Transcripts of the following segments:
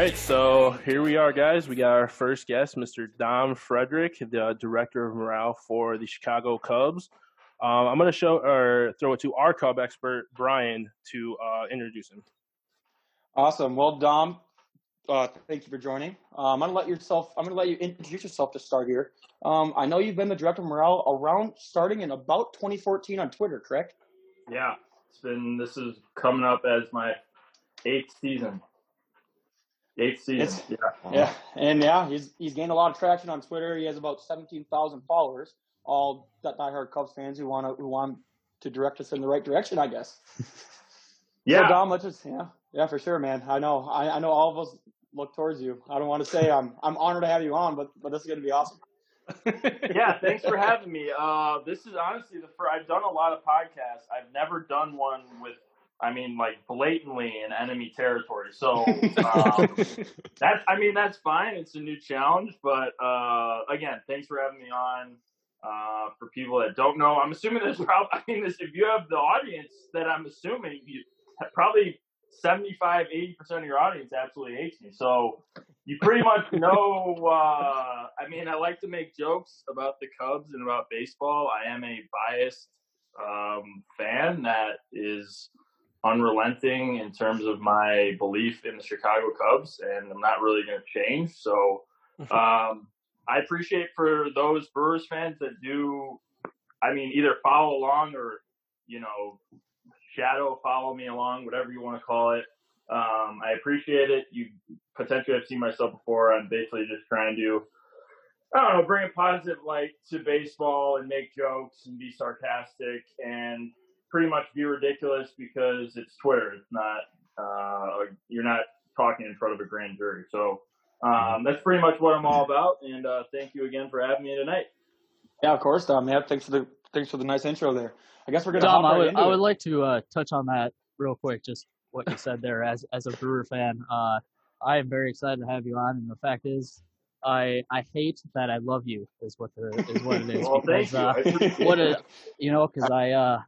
All right, so here we are, guys. We got our first guest, Mr. Dom Frederick, the director of morale for the Chicago Cubs. Um, I'm going to show or throw it to our Cub expert, Brian, to uh, introduce him. Awesome. Well, Dom, uh, thank you for joining. Um, I'm going to let yourself. I'm going to let you introduce yourself to start here. Um, I know you've been the director of morale around starting in about 2014 on Twitter, correct? Yeah, it's been. This is coming up as my eighth season. Eighth season. It's- yeah. Yeah, and yeah, he's he's gained a lot of traction on Twitter. He has about 17,000 followers, all that diehard Cubs fans who want to who want to direct us in the right direction, I guess. Yeah. So Dom, let's just yeah, yeah, for sure, man. I know, I, I know all of us look towards you. I don't want to say I'm I'm honored to have you on, but but this is gonna be awesome. yeah, thanks for having me. Uh, this is honestly the first. I've done a lot of podcasts. I've never done one with, I mean, like blatantly in enemy territory. So um, that's, I mean, that's fine. It's a new challenge, but uh, again, thanks for having me on. Uh, for people that don't know, I'm assuming there's probably, I mean, this, if you have the audience that I'm assuming, you probably 75, 80% of your audience absolutely hates me. So you pretty much know. Uh, I mean, I like to make jokes about the Cubs and about baseball. I am a biased um, fan that is unrelenting in terms of my belief in the Chicago Cubs, and I'm not really going to change. So um, I appreciate for those Brewers fans that do. I mean, either follow along or you know, shadow follow me along, whatever you want to call it. Um, I appreciate it. You potentially have seen myself before. I'm basically just trying to, I don't know, bring a positive light to baseball and make jokes and be sarcastic and pretty much be ridiculous because it's Twitter. It's not, uh, you're not talking in front of a grand jury. So um, that's pretty much what I'm all about. And uh, thank you again for having me tonight. Yeah, of course, Dom. Yeah, thanks for the thanks for the nice intro there. I guess we're gonna Dom, hop I right would into I it. would like to uh, touch on that real quick. Just what you said there. As as a Brewer fan, uh, I am very excited to have you on. And the fact is, I I hate that I love you is what the is what it is. Well, thank because you. uh, what a you know because I uh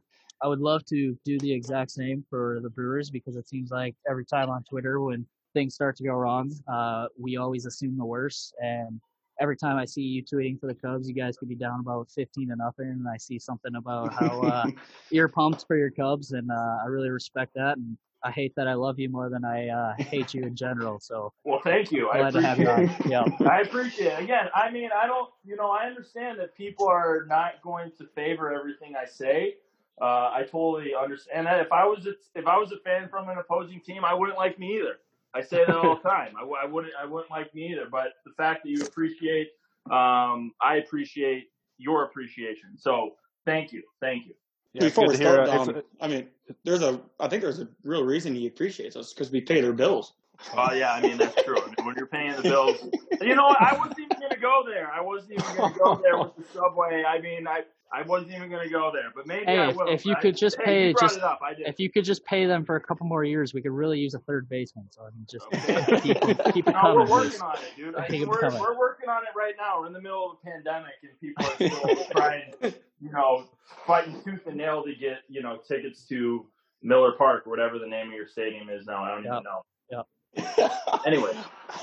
I would love to do the exact same for the Brewers because it seems like every time on Twitter when things start to go wrong, uh, we always assume the worst and. Every time I see you tweeting for the Cubs, you guys could be down about 15 to nothing, and I see something about how uh, you're pumped for your Cubs, and uh, I really respect that. And I hate that I love you more than I uh, hate you in general. So Well, thank you. I glad to have you on. Yeah. I appreciate it. Again, I mean, I don't, you know, I understand that people are not going to favor everything I say. Uh, I totally understand that. If I was a, if I was a fan from an opposing team, I wouldn't like me either. I say that all the time. I, w- I wouldn't, I wouldn't like me either. But the fact that you appreciate, um, I appreciate your appreciation. So thank you, thank you. Yeah, Before we start, Dom, I mean, there's a I think there's a real reason he appreciates us because we pay their bills. Oh yeah, I mean that's true. I mean, when you're paying the bills, you know what? I wasn't even gonna go there. I wasn't even gonna go there with the subway. I mean, I I wasn't even gonna go there, but maybe Hey, I if- will. if you I- could just hey, pay you just- it up. I did. If you could just pay them for a couple more years, we could really use a third baseman. So I mean, just Okay. keep, keep it no, coming. we're please. working on it, dude. I mean, we're, we're working on it right now. We're in the middle of a pandemic, and people are still trying, you know, fighting tooth and nail to get, you know, tickets to Miller Park, or whatever the name of your stadium is now. I don't Yep. even know. anyway, Anyway,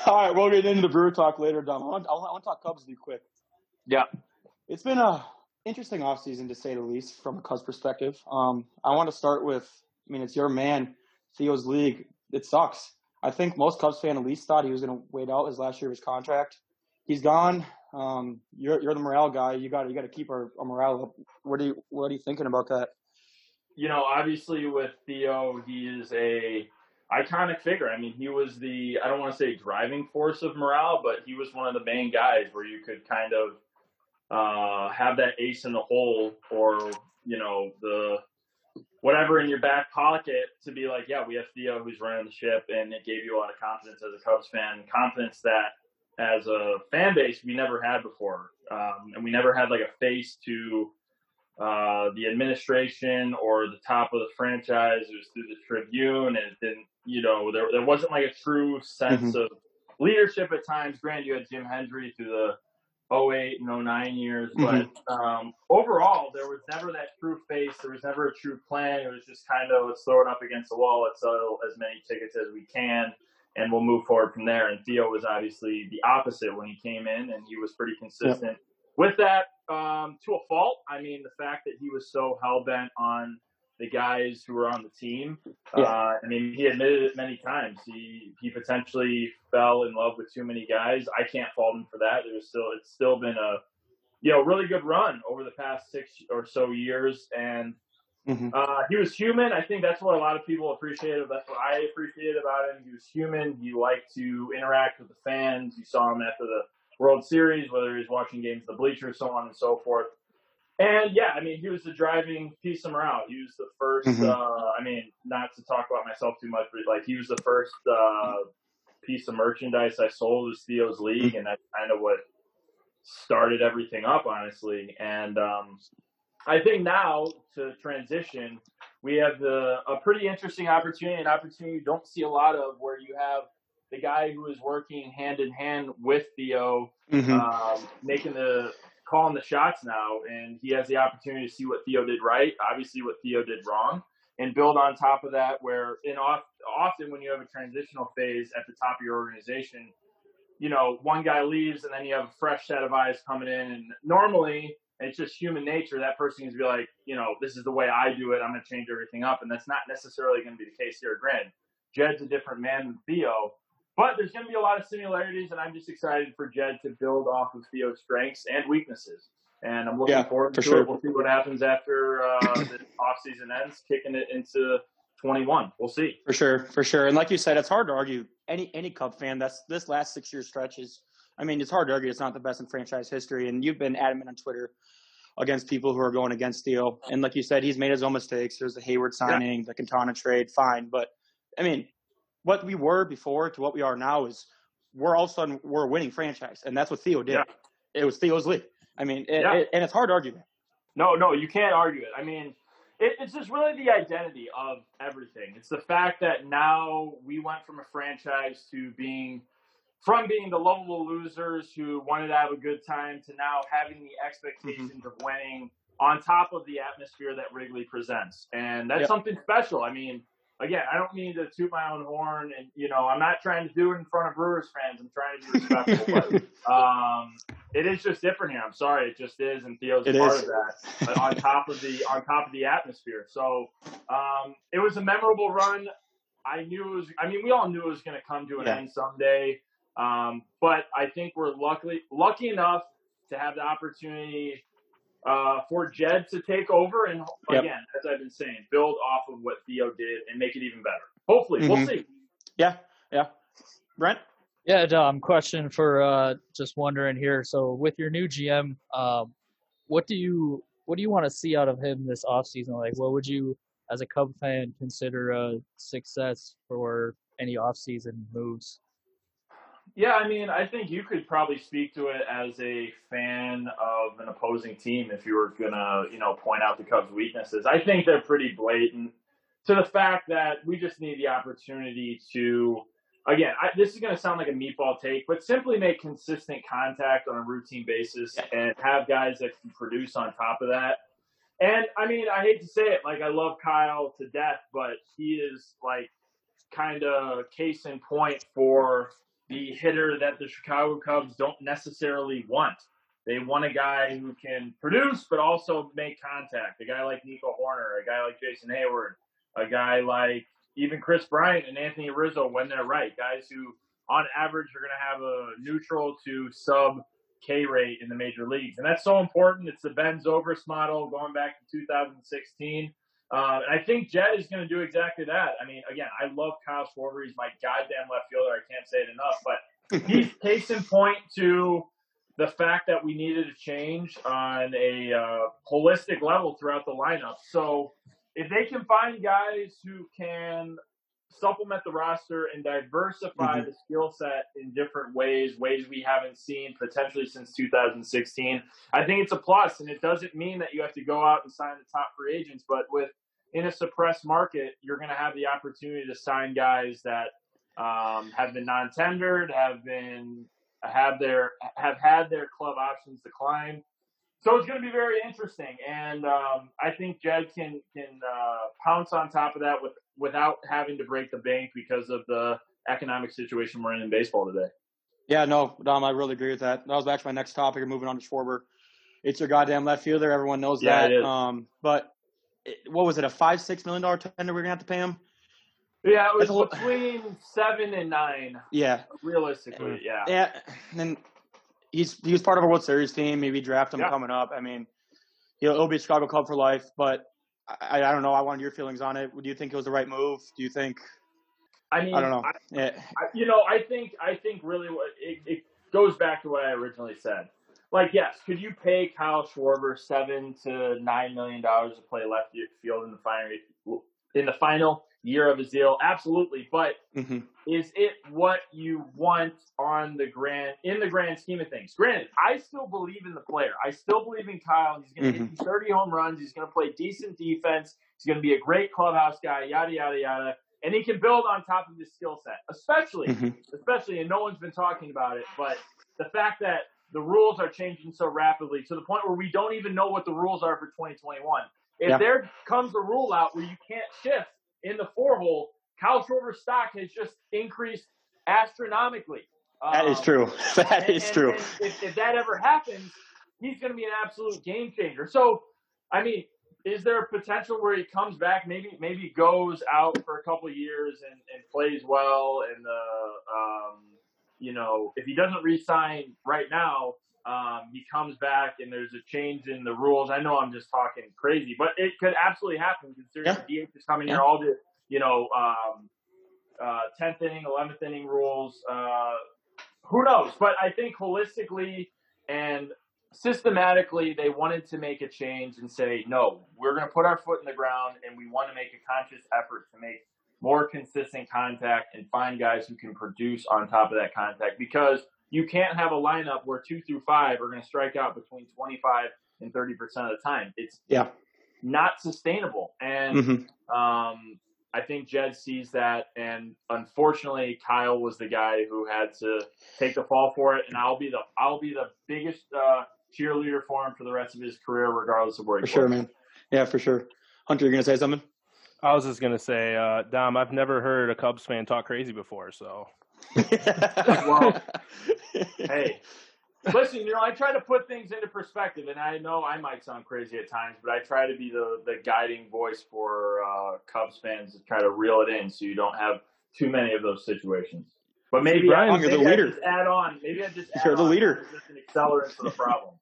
all right, we'll get into the brewer talk later, Dom. I want, I want to talk Cubs with you quick. yeah. It's been a interesting offseason to say the least from a Cubs perspective. Um, I want to start with, I mean, it's your man, Theo's league. It sucks. I think most Cubs fan at least thought he was going to wait out his last year of his contract. He's gone. Um, you're you're the morale guy. You got you got to keep our, our morale up. What are you what are you thinking about that? you know, obviously with Theo, he is a iconic figure. I mean, he was the I don't want to say driving force of morale, but he was one of the main guys where you could kind of uh, have that ace in the hole, or you know the whatever in your back pocket to be like, yeah, we have Theo who's running the ship, and it gave you a lot of confidence as a Cubs fan, confidence that as a fan base we never had before, um, and we never had like a face to uh, the administration or the top of the franchise. It was through the Tribune, and it didn't, you know, there there wasn't like a true sense of leadership at times. Granted, you had Jim Hendry through the 08 and 09 years, but um, overall, there was never that true face. There was never a true plan. It was just kind of let's throw it up against the wall. Let's sell as many tickets as we can. and we'll move forward from there. And Theo was obviously the opposite when he came in, and he was pretty consistent yep. With that um, to a fault. I mean, the fact that he was so hell bent on the guys who were on the team. Yeah. Uh, I mean, he admitted it many times. He he potentially fell in love with too many guys. I can't fault him for that. Was still it's still been a you know really good run over the past six or so years, and mm-hmm. uh, he was human. I think that's what a lot of people appreciated. That's what I appreciated about him. He was human. He liked to interact with the fans. You saw him after the World Series, whether he was watching games the bleachers, so on and so forth. And yeah, I mean, he was the driving piece of morale. He was the 1st mm-hmm. uh, I mean, not to talk about myself too much, but like he was the first uh, piece of merchandise I sold was Theo's League, and that's kind of what started everything up, honestly. And um, I think now to transition, we have the a pretty interesting opportunity, an opportunity you don't see a lot of, where you have the guy who is working hand in hand with Theo, mm-hmm. um, making the calling the shots now, and he has the opportunity to see what Theo did right, obviously what Theo did wrong, and build on top of that. Where in often when you have a transitional phase at the top of your organization, you know one guy leaves and then you have a fresh set of eyes coming in, and normally it's just human nature. That person is to be like, you know, this is the way I do it. I'm going to change everything up, and that's not necessarily going to be the case here. Grant, Jed's a different man than Theo, but there's going to be a lot of similarities, and I'm just excited for Jed to build off of Theo's strengths and weaknesses. And I'm looking yeah, forward to sure. it. We'll see what happens after uh, the offseason ends, kicking it into 21. We'll see. For sure, for sure. And like you said, it's hard to argue. Any any Cub fan, that's this last six year stretch is. I mean, it's hard to argue it's not the best in franchise history. And you've been adamant on Twitter against people who are going against Theo. And like you said, he's made his own mistakes. There's the Heyward signing, yeah. the Quintana trade, fine. But I mean, what we were before to what we are now is we're all of a sudden we're a winning franchise, and that's what Theo did. Yeah. It was Theo's league. I mean, it, yeah. it, and it's hard to argue that. No, no, you can't argue it. I mean, it, it's just really the identity of everything. It's the fact that now we went from a franchise to being from being the lovable losers who wanted to have a good time to now having the expectations mm-hmm. of winning on top of the atmosphere that Wrigley presents. And that's yep. something special. I mean, again, I don't mean to toot my own horn, and you know, I'm not trying to do it in front of Brewers fans. I'm trying to be respectful, but um, it is just different here. I'm sorry, it just is, and Theo's it part is. of that. on top of the on top of the atmosphere, so um, it was a memorable run. I knew it was. I mean, we all knew it was going to come to an yeah. end someday. Um, but I think we're lucky lucky enough to have the opportunity uh, for Jed to take over and yep. again, as I've been saying, build off of what Theo did and make it even better. Hopefully, mm-hmm. we'll see. Yeah, yeah. Brent. Yeah, Dom. Question for uh, just wondering here. So, with your new GM, um, what do you what do you want to see out of him this offseason? Like, what would you, as a Cub fan, consider a success for any offseason moves? Yeah, I mean, I think you could probably speak to it as a fan of an opposing team if you were gonna, you know, point out the Cubs' weaknesses. I think they're pretty blatant to the fact that we just need the opportunity to, again, I, this is going to sound like a meatball take, but simply make consistent contact on a routine basis and have guys that can produce on top of that. And I mean, I hate to say it, like I love Kyle to death, but he is like kind of case in point for the hitter that the Chicago Cubs don't necessarily want. They want a guy who can produce but also make contact. A guy like Nico Hoerner, a guy like Jason Heyward, a guy like even Kris Bryant and Anthony Rizzo when they're right. Guys who, on average, are going to have a neutral to sub K rate in the major leagues. And that's so important. It's the Ben Zobrist model going back to 2016. Uh, I think Jed is going to do exactly that. I mean, again, I love Kyle Schwarber. He's my goddamn left fielder. I can't say it enough. But he's case in point to the fact that we needed a change on a uh, holistic level throughout the lineup. So if they can find guys who can supplement the roster and diversify mm-hmm. the skill set in different ways, ways we haven't seen potentially since 2016. I think it's a plus, and it doesn't mean that you have to go out and sign the top free agents, but with in a suppressed market, you're going to have the opportunity to sign guys that um, have been non-tendered, have been have their have had their club options decline. So it's going to be very interesting, and um, I think Jed can can uh, pounce on top of that with without having to break the bank because of the economic situation we're in in baseball today. Yeah, no, Dom, I really agree with that. That was actually my next topic. Moving on to Schwarber. It's your goddamn left fielder. Everyone knows Yeah, that. it is. Um, but what was it? A five, six million dollar tender we're gonna have to pay him? Yeah, it was That's a lo- between seven and nine, Yeah, realistically. Yeah. yeah. And he's he was part of a World Series team. Maybe draft him Yeah. coming up. I mean, he'll, he'll be a Chicago club for life. But I, I don't know. I wanted your feelings on it. Do you think it was the right move? Do you think? I mean, I don't know. I, Yeah. I, you know, I think I think really what it, it goes back to what I originally said. Like, yes, could you pay Kyle Schwarber seven to nine million dollars to play left field in the final in the final year of his deal? Absolutely, but hmm is it what you want on the grand in the grand scheme of things? Granted, I still believe in the player. I still believe in Kyle. He's going to hit you 30 home runs. He's going to play decent defense. He's going to be a great clubhouse guy. Yada yada yada. And he can build on top of his skill set, especially, hmm especially, and no one's been talking about it, but the fact that the rules are changing so rapidly to the point where we don't even know what the rules are for 2021. If Yeah. there comes a rule out where you can't shift in the four hole, Kyle Schwarber's stock has just increased astronomically. That is Um, true. That and- is and- true. and if, if that ever happens, he's going to be an absolute game changer. So, I mean, is there a potential where he comes back, maybe maybe goes out for a couple of years and, and plays well, and the um, you know if he doesn't re-sign right now, um, he comes back and there's a change in the rules. I know I'm just talking crazy, but it could absolutely happen considering the DH is coming Yeah. here, all the you know um, uh, 10th inning, 11th inning rules. Uh, who knows? But I think holistically and systematically, they wanted to make a change and say, no, we're going to put our foot in the ground and we want to make a conscious effort to make more consistent contact and find guys who can produce on top of that contact because you can't have a lineup where two through five are going to strike out between 25 and 30% of the time. It's Yeah. not sustainable. And hmm um, I think Jed sees that, and unfortunately, Kyle was the guy who had to take the fall for it. And I'll be the I'll be the biggest uh, cheerleader for him for the rest of his career, regardless of where he For sure, man. Yeah, for sure. Hunter, you're gonna say something? I was just gonna say, uh, Dom, I've never heard a Cubs fan talk crazy before, so Well, Hey, listen, you know, I try to put things into perspective, and I know I might sound crazy at times, but I try to be the the guiding voice for uh, Cubs fans to try to reel it in, so you don't have too many of those situations. But maybe, Brian, I, you're the maybe I leader. just add on. Maybe I just add You're the on leader. Just an accelerant to the problem.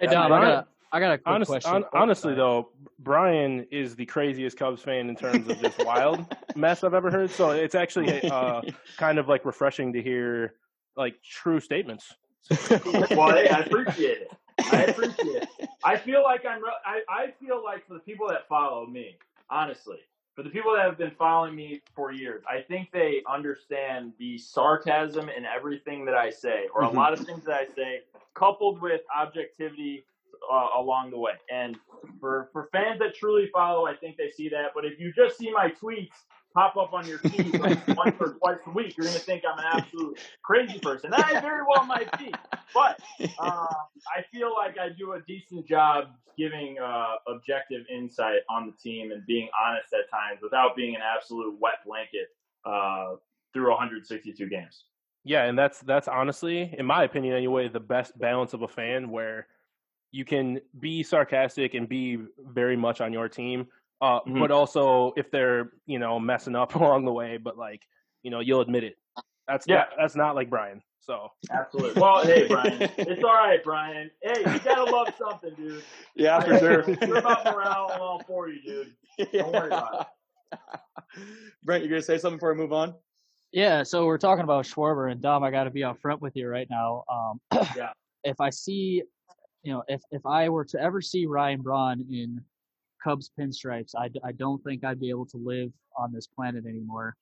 Hey Dom, I right. got I got a quick honest, question. hon- Oh, honestly sorry. though, Brian is the craziest Cubs fan in terms of just wild mess I've ever heard. So it's actually uh, kind of like refreshing to hear like true statements. well, hey, I appreciate it. I appreciate it. I feel like I'm. I, I feel like for the people that follow me, honestly, for the people that have been following me for years, I think they understand the sarcasm in everything that I say, or a lot of things that I say, coupled with objectivity uh, along the way. And for for fans that truly follow, I think they see that. But if you just see my tweets pop up on your feed like once or twice a week, you're gonna think I'm an absolute crazy person. And I very well might be. But um, I feel like I do a decent job giving uh, objective insight on the team and being honest at times without being an absolute wet blanket uh, through 162 games. Yeah, and that's that's honestly, in my opinion anyway, the best balance of a fan where you can be sarcastic and be very much on your team, uh, Mhm. but also if they're you know messing up along the way, but like you know you'll admit it. That's Yeah. not, that's not like Brian. So Absolutely. Well, hey, Brian, it's all right, Brian. Hey, you gotta love something, dude. yeah, for sure. We're about morale and all for you, dude. Don't worry about it. Brent, you gonna say something before we move on? Yeah, so we're talking about Schwarber and Dom. I got to be upfront with you right now. Um, Yeah. If I see, you know, if if I were to ever see Ryan Braun in Cubs pinstripes, I, I don't think I'd be able to live on this planet anymore.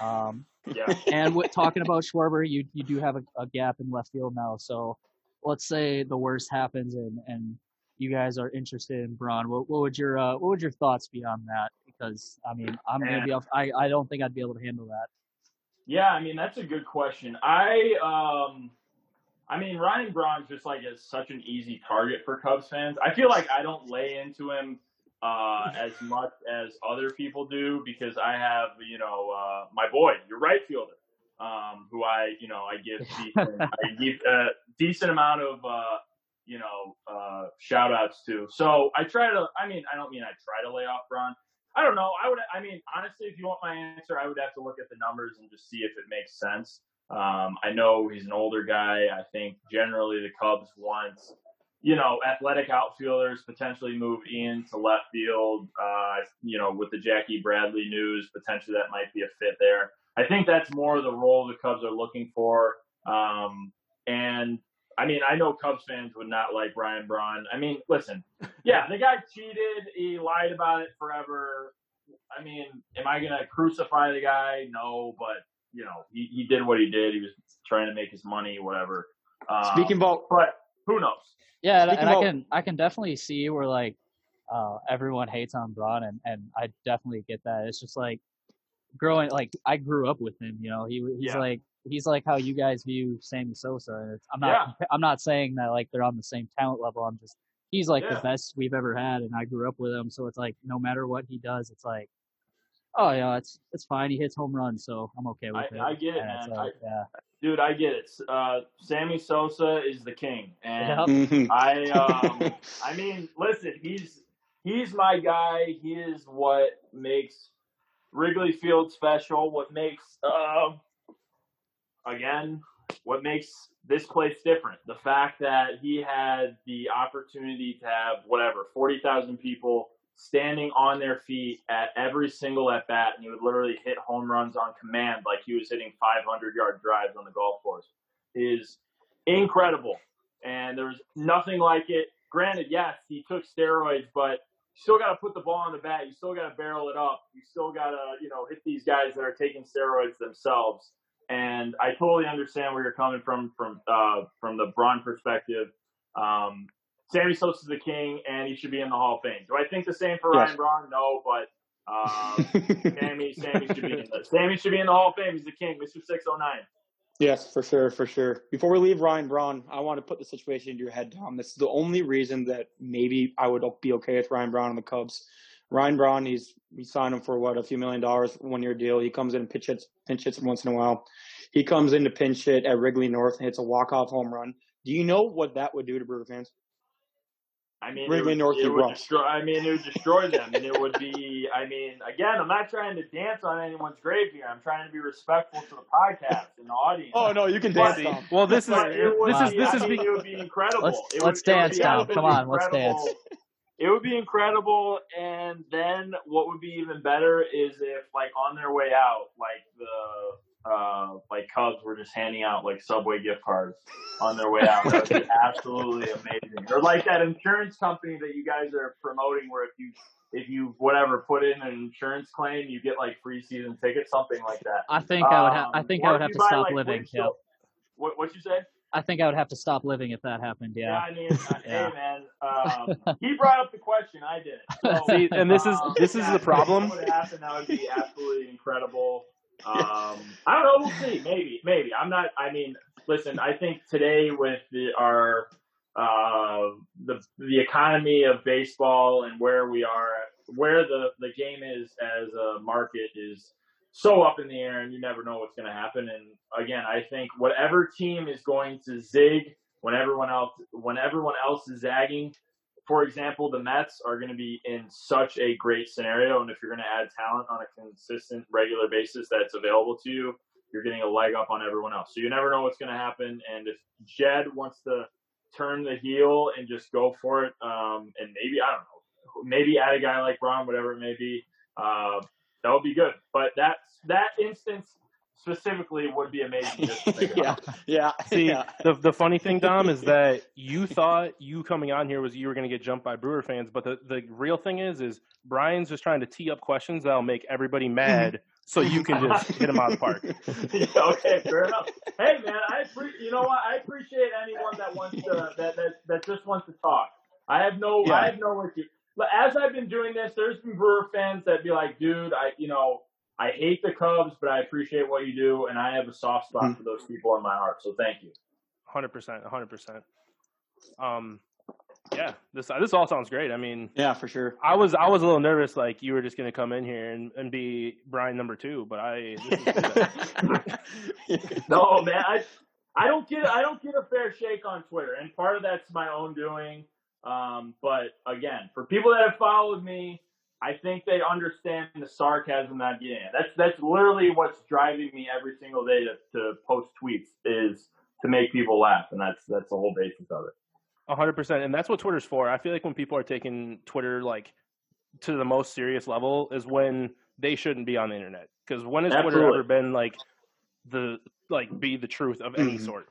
Um, Yeah. and with talking about Schwarber, you you do have a, a gap in left field now. So let's say the worst happens and and you guys are interested in Braun. What, what would your uh, what would your thoughts be on that? Because I mean, I'm gonna be off. I I don't think I'd be able to handle that. Yeah, I mean that's a good question. I um I mean Ryan Braun's just like is such an easy target for Cubs fans. I feel like I don't lay into him uh as much as other people do because I have, you know, uh my boy, your right fielder. um, who I, you know, I give decent, I give a decent amount of, uh, you know, uh, shout outs to. So I try to, I mean, I don't mean I try to lay off Braun. I don't know. I would, I mean, honestly, if you want my answer, I would have to look at the numbers and just see if it makes sense. Um, I know he's an older guy. I think generally the Cubs want, you know, athletic outfielders potentially move in to left field. Uh, you know, with the Jackie Bradley news, potentially that might be a fit there. I think that's more the role the Cubs are looking for. Um, and I mean, I know Cubs fans would not like Ryan Braun. I mean, listen, yeah, the guy cheated. He lied about it forever. I mean, am I gonna crucify the guy? No, but you know, he, he did what he did. He was trying to make his money, whatever. Um, Speaking about, but who knows? Yeah, and, Speaking and I can I can definitely see where like uh, everyone hates on Braun, and and I definitely get that. It's just like growing like I grew up with him. You know, he he's Yeah. like he's like how you guys view Sammy Sosa. And it's, I'm not I'm not saying that like they're on the same talent level. I'm just he's like Yeah. the best we've ever had, and I grew up with him. So it's like no matter what he does, it's like. Oh yeah, it's it's fine. He hits home runs, so I'm okay with I- it. I get it, And it's man. like, yeah, Dude, I get it. Uh, Sammy Sosa is the king, and Yep. Mhm. I um I mean, listen, he's he's my guy. He is what makes Wrigley Field special. What makes um again, what makes this place different. The fact that he had the opportunity to have whatever forty thousand people standing on their feet at every single at bat, and he would literally hit home runs on command like he was hitting five hundred yard drives on the golf course is incredible and there was nothing like it. Granted, yes, he took steroids, but you still got to put the ball on the bat. You still got to barrel it up. You still got to, you know, hit these guys that are taking steroids themselves. And I totally understand where you're coming from, from uh, from the Braun perspective. Um, Sammy Sosa's the king, and he should be in the Hall of Fame. Do I think the same for Yes. Ryan Braun? No, but um, Sammy, Sammy should be in the Sammy should be in the Hall of Fame. He's the king, Mr. Six oh nine. Yes, for sure, for sure. Before we leave Ryan Braun, I want to put the situation in your head, Tom. This is the only reason that maybe I would be okay with Ryan Braun and the Cubs. Ryan Braun, he's we signed him for what a few million dollars, one year deal. He comes in and pitch hits, pinch hits once in a while. He comes in to pinch hit at Wrigley North and hits a walk off home run. Do you know what that would do to Brewer fans? I mean, Wrigley it would, North it would would destroy. I mean, it would destroy them, and it would be. I mean, again, I'm not trying to dance on anyone's grave here. I'm trying to be respectful to the podcast and the audience. Oh no, you can But- dance, Tom. Well, this is But it would this is this I is mean, be- it would be incredible. Let's- It let's would, dance be now. Come on, let's dance. It would be incredible, and then what would be even better is if, like, on their way out, like the uh, like Cubs were just handing out like Subway gift cards on their way out. That would be absolutely amazing. Or like that insurance company that you guys are promoting, where if you if you whatever put in an insurance claim, you get like free season tickets, something like that. I think I would have I Um, think I would have to buy, stop like, living. Flintstone- Yeah, What what you say? I think I would have to stop living if that happened. Yeah, Yeah. I mean, uh, Yeah. hey man, um, he brought up the question. I did. So, See, and this is um, this is yeah, the problem. That would happen. That would be absolutely incredible. Um, I don't know. We'll see. Maybe, maybe. I'm not. I mean, listen. I think today with the, our uh, the the economy of baseball and where we are, where the the game is as a market is so up in the air, and you never know what's going to happen. And again, I think whatever team is going to zig when everyone else when everyone else is zagging. For example, the Mets are going to be in such a great scenario, and if you're going to add talent on a consistent, regular basis that's available to you, you're getting a leg up on everyone else. So you never know what's going to happen. And if Jed wants to turn the heel and just go for it, um, and maybe I don't know, maybe add a guy like Braun, whatever it may be, uh, that would be good. But that that instance specifically would be amazing. Just to think about. yeah, yeah. See, yeah. the the funny thing, Dom, is that you thought you coming on here was you were going to get jumped by Brewer fans, but the, the real thing is, is Brian's just trying to tee up questions that'll make everybody mad, so you can just hit him out of the park. okay, fair enough. Hey man, I appre- you know what? I appreciate anyone that wants to that that, that just wants to talk. I have no Yeah. I have no issue. But as I've been doing this, there's been Brewer fans that be like, dude, I you know, I hate the Cubs, but I appreciate what you do, and I have a soft spot Mhm. for those people in my heart. So thank you. Hundred percent, hundred percent. Um, yeah, this this all sounds great. I mean, Yeah, for sure. I was I was a little nervous, like you were just going to come in here and, and be Brian number two, but I this is good. yeah, no, man, I I don't get I don't get a fair shake on Twitter, and part of that's my own doing. Um, but again, for people that have followed me, I think they understand the sarcasm that I'm getting at. That's that's literally what's driving me every single day to, to post tweets is to make people laugh, and that's that's the whole basis of it. hundred percent, and that's what Twitter's for. I feel like when people are taking Twitter like to the most serious level is when they shouldn't be on the internet. Because when has Absolutely. Twitter ever been like the like be the truth of any mm-hmm. sort?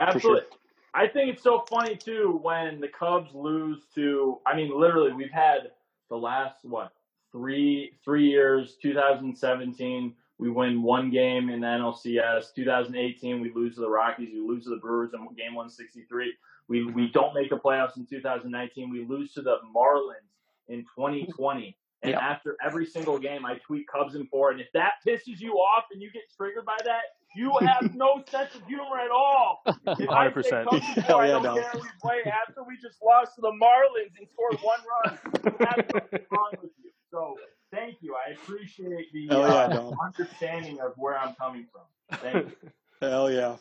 Absolutely. Sure. I think it's so funny too when the Cubs lose to. I mean, literally, we've had the last what three three years. 2017, we win one game in the NLCS. 2018, we lose to the Rockies. We lose to the Brewers in game 163. We we don't make the playoffs in 2019. We lose to the Marlins in 2020. And after every single game, I tweet Cubs in four. And if that pisses you off and you get triggered by that, you have no sense of humor at all. If 100%. I say Cubs I don't no. care we play after we just lost to the Marlins and scored one run. What's wrong with you. So thank you. I appreciate the yeah, uh, understanding of where I'm coming from. Thank you. Hell yeah.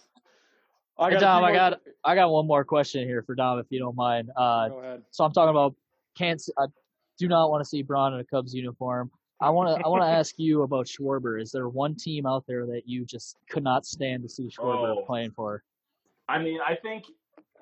I got hey, Dom, I got I got one more question here for Dom, if you don't mind. Uh, Go ahead. So I'm talking about can't I do not want to see Braun in a Cubs uniform. I want to I want to ask you about Schwarber. Is there one team out there that you just could not stand to see Schwarber oh. playing for? I mean, I think,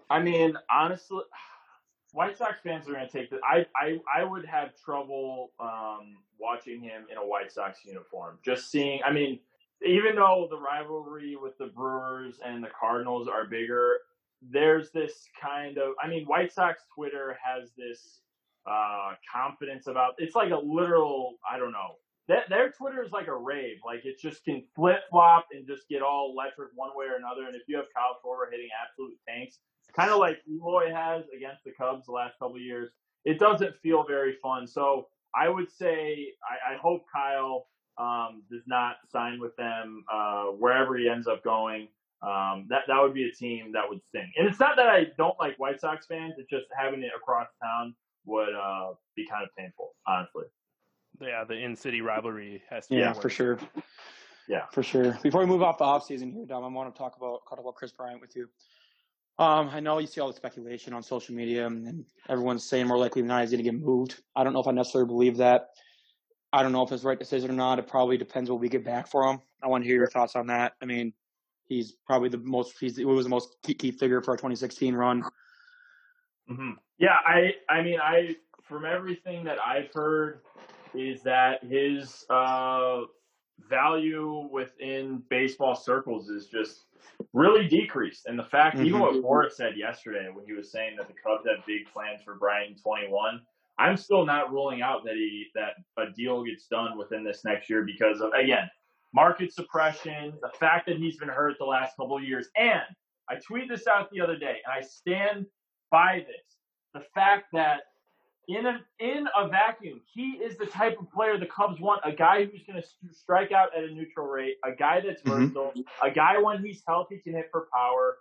I mean, honestly, White Sox fans are going to take this. I, I I would have trouble um, watching him in a White Sox uniform. Just seeing, I mean, even though the rivalry with the Brewers and the Cardinals are bigger, there's this kind of, I mean, White Sox Twitter has this uh, confidence about. It's like a literal. I don't know. That their Twitter is like a rave. Like it just can flip flop and just get all electric one way or another. And if you have Kyle Schwarber hitting absolute tanks, kind of like Eloy has against the Cubs the last couple years, it doesn't feel very fun. So I would say I, I hope Kyle um, does not sign with them uh, wherever he ends up going. Um, that that would be a team that would sting. And it's not that I don't like White Sox fans; it's just having it across town would uh, be kind of painful, honestly. Yeah, the in-city rivalry has to. Yeah, for sure. Yeah, for sure. Before we move off the offseason here, Dom, I want to talk about talk about Kris Bryant with you. Um, I know you see all the speculation on social media, and everyone's saying more likely than not he's going to get moved. I don't know if I necessarily believe that. I don't know if it's the right decision or not. It probably depends what we get back for him. I want to hear your thoughts on that. I mean, he's probably the most. He's he was the most key, key figure for our 2016 run. Mm-hmm. Yeah, I I mean I from everything that I've heard is that his uh, value within baseball circles is just really decreased. And the fact, mm-hmm. even what Boras said yesterday when he was saying that the Cubs have big plans for Brian 21, I'm still not ruling out that he that a deal gets done within this next year because of again market suppression, the fact that he's been hurt the last couple of years, and I tweeted this out the other day, and I stand by this. The fact that in a in a vacuum, he is the type of player the Cubs want. A guy who's going to strike out at a neutral rate, a guy that's mm-hmm. versatile, a guy when he's healthy can hit for power.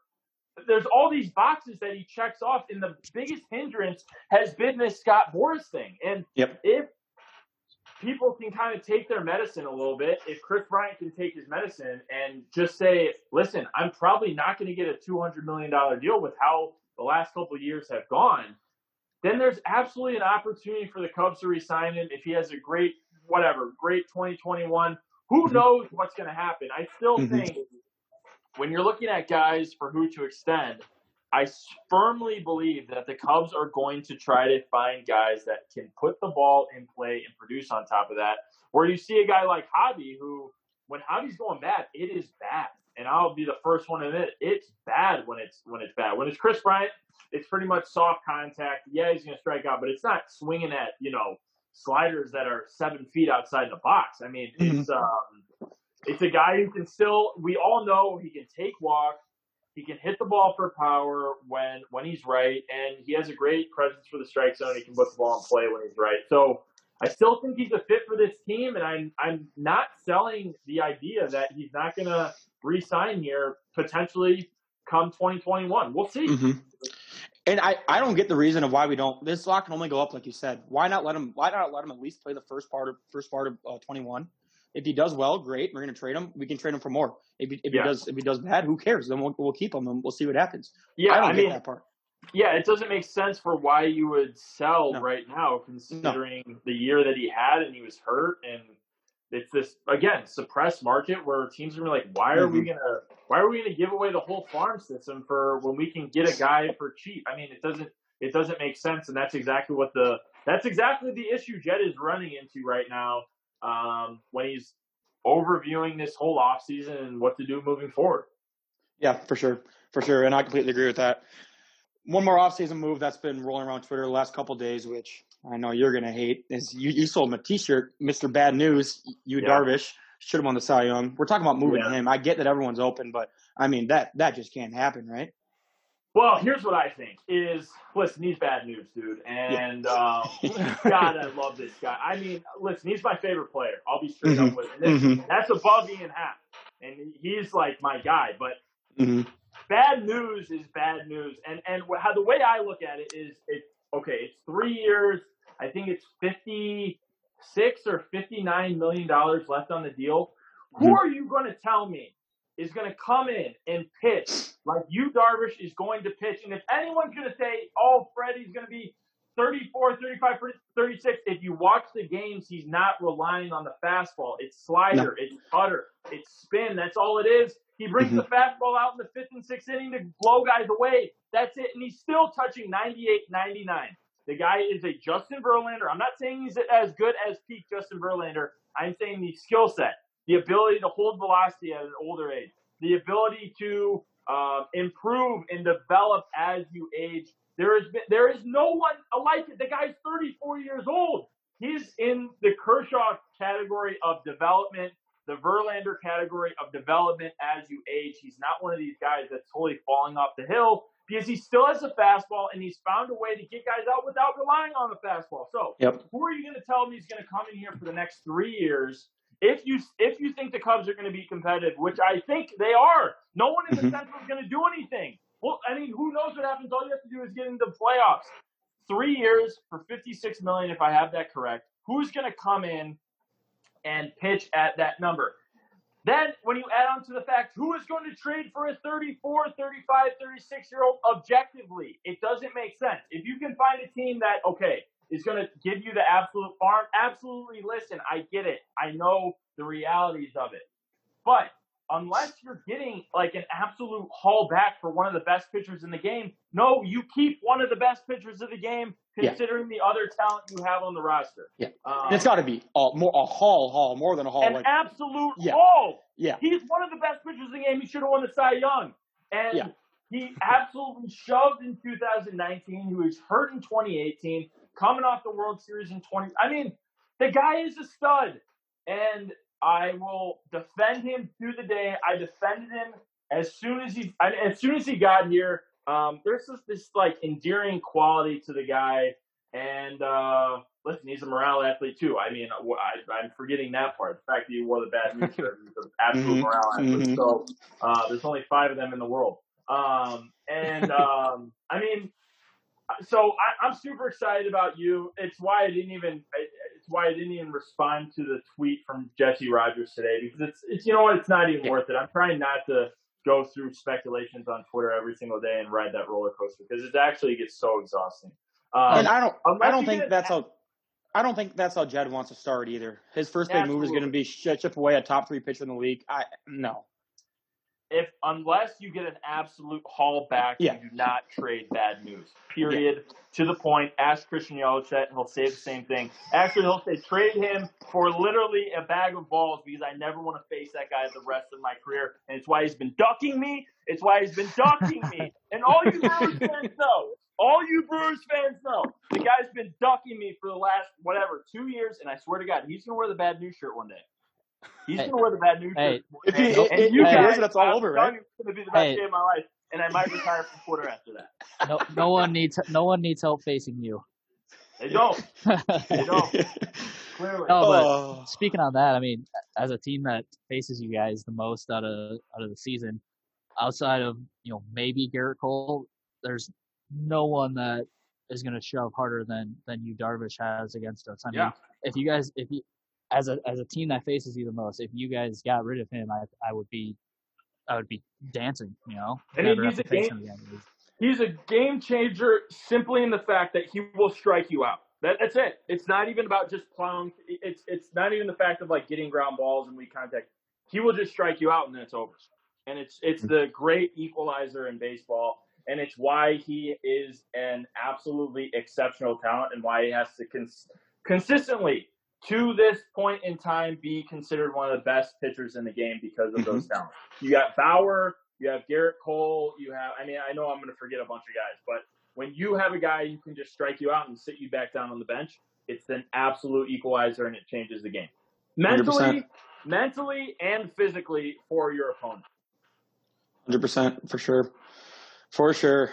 There's all these boxes that he checks off, and the biggest hindrance has been this Scott Boras thing. And yep. if people can kind of take their medicine a little bit, if Kris Bryant can take his medicine and just say, "Listen, I'm probably not going to get a 200 million dollar deal with how the last couple of years have gone, then there's absolutely an opportunity for the Cubs to resign him if he has a great, whatever, great 2021. Who mm-hmm. knows what's going to happen? I still mm-hmm. think when you're looking at guys for who to extend, I firmly believe that the Cubs are going to try to find guys that can put the ball in play and produce on top of that. Where you see a guy like Javy, who, when Javy's going bad, it is bad and I'll be the first one to admit it's bad when it's when it's bad. When it's Kris Bryant, it's pretty much soft contact. Yeah, he's gonna strike out, but it's not swinging at you know sliders that are seven feet outside the box. I mean, mm-hmm. it's um, it's a guy who can still. We all know he can take walks. He can hit the ball for power when when he's right, and he has a great presence for the strike zone. He can put the ball in play when he's right. So I still think he's a fit for this team, and I'm I'm not selling the idea that he's not gonna re-sign here potentially come 2021. We'll see. Mm-hmm. And I, I don't get the reason of why we don't. This slot can only go up, like you said. Why not let him? Why not let him at least play the first part of first part of uh, 21? If he does well, great. We're going to trade him. We can trade him for more. If he, if Yeah. he does if he does bad, who cares? Then we'll, we'll keep him and we'll see what happens. Yeah, I don't I get mean, that part. Yeah, it doesn't make sense for why you would sell No. right now, considering the year that he had and he was hurt, and it's this again suppressed market where teams are like, why are we Mhm. gonna why are we gonna give away the whole farm system for when we can get a guy for cheap? I mean, it doesn't it doesn't make sense, and that's exactly what the that's exactly the issue Jed is running into right now um, when he's overviewing this whole offseason and what to do moving forward. Yeah, for sure, for sure, and I completely agree with that. One more offseason move that's been rolling around Twitter the last couple days, which I know you're gonna hate, is you, you sold him a T-shirt, Mister Bad News. You Yeah. Darvish should have won the Cy Young. We're talking about moving Yeah. him. I get that everyone's open, but I mean that that just can't happen, right? Well, here's what I think is listen, he's bad news, dude. And um, God, I love this guy. I mean, listen, he's my favorite player. I'll be straight Mhm. up with it. This- Mhm. That's above Ian Happ. And he's like my guy. But hmm bad news is bad news. And and how the way I look at it is it's okay, it's three years. I think it's fifty six or fifty nine million dollars left on the deal. Who Mhm. are you going to tell me is going to come in and pitch like Yu Darvish, is going to pitch? And if anyone's going to say, "Oh, Freddie's going to be 34, 35, 36," if you watch the games, he's not relying on the fastball. It's slider, it's cutter, it's spin. That's all it is. He brings the fastball out in the fifth and sixth inning to blow guys away. That's it. And he's still touching 98, 99. The guy is a Justin Verlander. I'm not saying he's as good as peak Justin Verlander. I'm saying the skill set, the ability to hold velocity at an older age, the ability to uh, improve and develop as you age. There is been, there is no one like it. The guy's 34 years old. He's in the Kershaw category of development, the Verlander category of development as you age. He's not one of these guys that's totally falling off the hill because he still has a fastball and he's found a way to get guys out without relying on the fastball. So Yep. who are you going to tell me is going to come in here for the next three years? If you if you think the Cubs are going to be competitive, which I think they are, no one in the Mhm. Central is going to do anything. Well, I mean, who knows what happens? All you have to do is get into the playoffs. Three years for fifty-six million, if I have that correct. Who's going to come in and pitch at that number? Then, when you add on to the fact who is going to trade for a 34, 35, 36 year old objectively, it doesn't make sense. If you can find a team that, okay, is going to give you the absolute farm, absolutely listen, I get it. I know the realities of it. But unless you're getting like an absolute haul back for one of the best pitchers in the game, no, you keep one of the best pitchers of the game Yeah. considering the other talent you have on the roster. Yeah. Um, it's got to be a, more a haul, haul, more than a haul. an Like, absolute Yeah. haul. yeah, He's one of the best pitchers in the game. He should have won the Cy Young. And Yeah. he absolutely shoved in 2019. He was hurt in 2018, coming off the World Series in 20. I mean, the guy is a stud. And I will defend him through the day. I defended him as soon as he I, as soon as he got here. Um, there's just this like endearing quality to the guy. And uh, listen, he's a morale athlete too. I mean, I, I'm forgetting that part. The fact that he wore the bad news shirt, he's an absolute Mhm, morale athlete. mhm. So uh, there's only five of them in the world. Um, and um, I mean, so I, I'm super excited about you. It's why I didn't even. Why I didn't even respond to the tweet from Jesse Rogers today because it's. It's you know what? It's not even Yeah. worth it. I'm trying not to go through speculations on Twitter every single day and ride that roller coaster because it actually gets so exhausting. Um, and I don't, I don't think that's how. I don't think that's how Jed wants to start either. His first big move is going to be chip away a top three pitcher in the league. I no. If unless you get an absolute haul back, Yeah. you do not trade bad news. Period. To the point. Ask Christian Yelich, he'll say the same thing. Actually, he'll say trade him for literally a bag of balls because I never want to face that guy the rest of my career, and it's why he's been ducking me. It's why he's been ducking me, and all you Brewers fans know. All you Brewers fans know, the guy's been ducking me for the last whatever two years, and I swear to God, he's gonna wear the bad news shirt one day. He's Hey. gonna wear the bad news Hey. shirt. one If he- And if- you if he guys, it, it's all I'm over, right? you, It's gonna be the best Hey. day of my life, and I might retire from quarter after that. No, no one needs no one needs help facing you. They don't. They don't. Oh, Clearly. No, but oh. speaking on that, I mean, as a team that faces you guys the most out of out of the season, outside of you know maybe Gerrit Cole, there's no one that is going to shove harder than than Yu Darvish has against us. I mean, Yeah. if you guys if you as a as a team that faces you the most, if you guys got rid of him, I I would be I would be dancing. You know, I mean, Never he's a game-. He's- a game changer simply in the fact that he will strike you out. That, that's it. It's not even about just plowing. It's it's not even the fact of like getting ground balls and weak contact. He will just strike you out and then it's over. And it's it's the great equalizer in baseball, and it's why he is an absolutely exceptional talent and why he has to cons- consistently to this point in time be considered one of the best pitchers in the game because of those mm-hmm. talents. You got Bauer, you have Gerrit Cole, you have I mean I know I'm going to forget a bunch of guys, but when you have a guy who can just strike you out and sit you back down on the bench, it's an absolute equalizer and it changes the game. Mentally, 100%. mentally and physically for your opponent. Hundred percent for sure, for sure.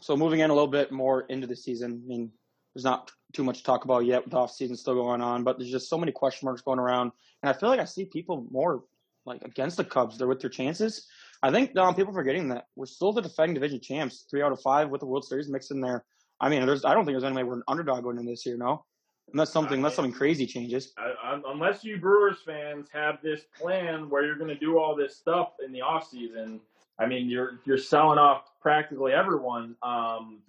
So moving in a little bit more into the season. I mean, there's not too much to talk about yet with the off season still going on, but there's just so many question marks going around, and I feel like I see people more like against the Cubs. They're with their chances. I think um, people forgetting that we're still the defending division champs, three out of five with the World Series mixed in there. I mean, there's I don't think there's any way we're an underdog going in this year, no. Unless something, unless something crazy changes. I, I, unless you Brewers fans have this plan where you're going to do all this stuff in the off season, I mean, you're you're selling off practically everyone. Um,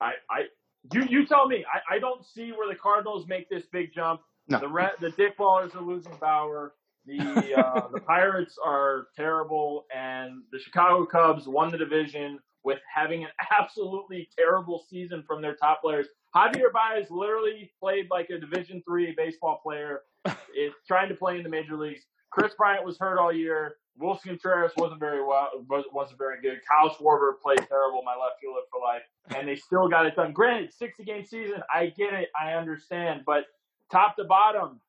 I, I, you, you tell me. I, I don't see where the Cardinals make this big jump. No. The re- the Dick Ballers are losing Bauer. The uh, the Pirates are terrible, and the Chicago Cubs won the division with having an absolutely terrible season from their top players. Javier Baez literally played like a Division three baseball player. is trying to play in the major leagues. Kris Bryant was hurt all year. Willson Contreras wasn't very well, was- wasn't very good. Kyle Schwarber played terrible, my left fielder for life, and they still got it done. Granted, sixty game season, I get it, I understand, but top to bottom,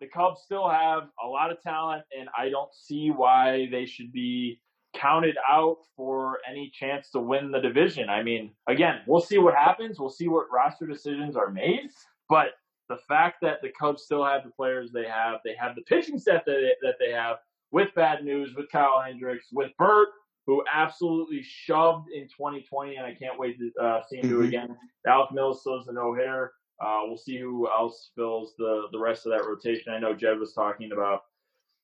the Cubs still have a lot of talent, and I don't see why they should be counted out for any chance to win the division. I mean, again, we'll see what happens. We'll see what roster decisions are made, but the fact that the Cubs still have the players they have, they have the pitching set that they, that they have with bad news, with Kyle Hendricks, with Burt, who absolutely shoved in 2020, and I can't wait to uh, see him do it Mhm. again. Alec Mills still has a no hitter. Uh, we'll see who else fills the the rest of that rotation. I know Jed was talking about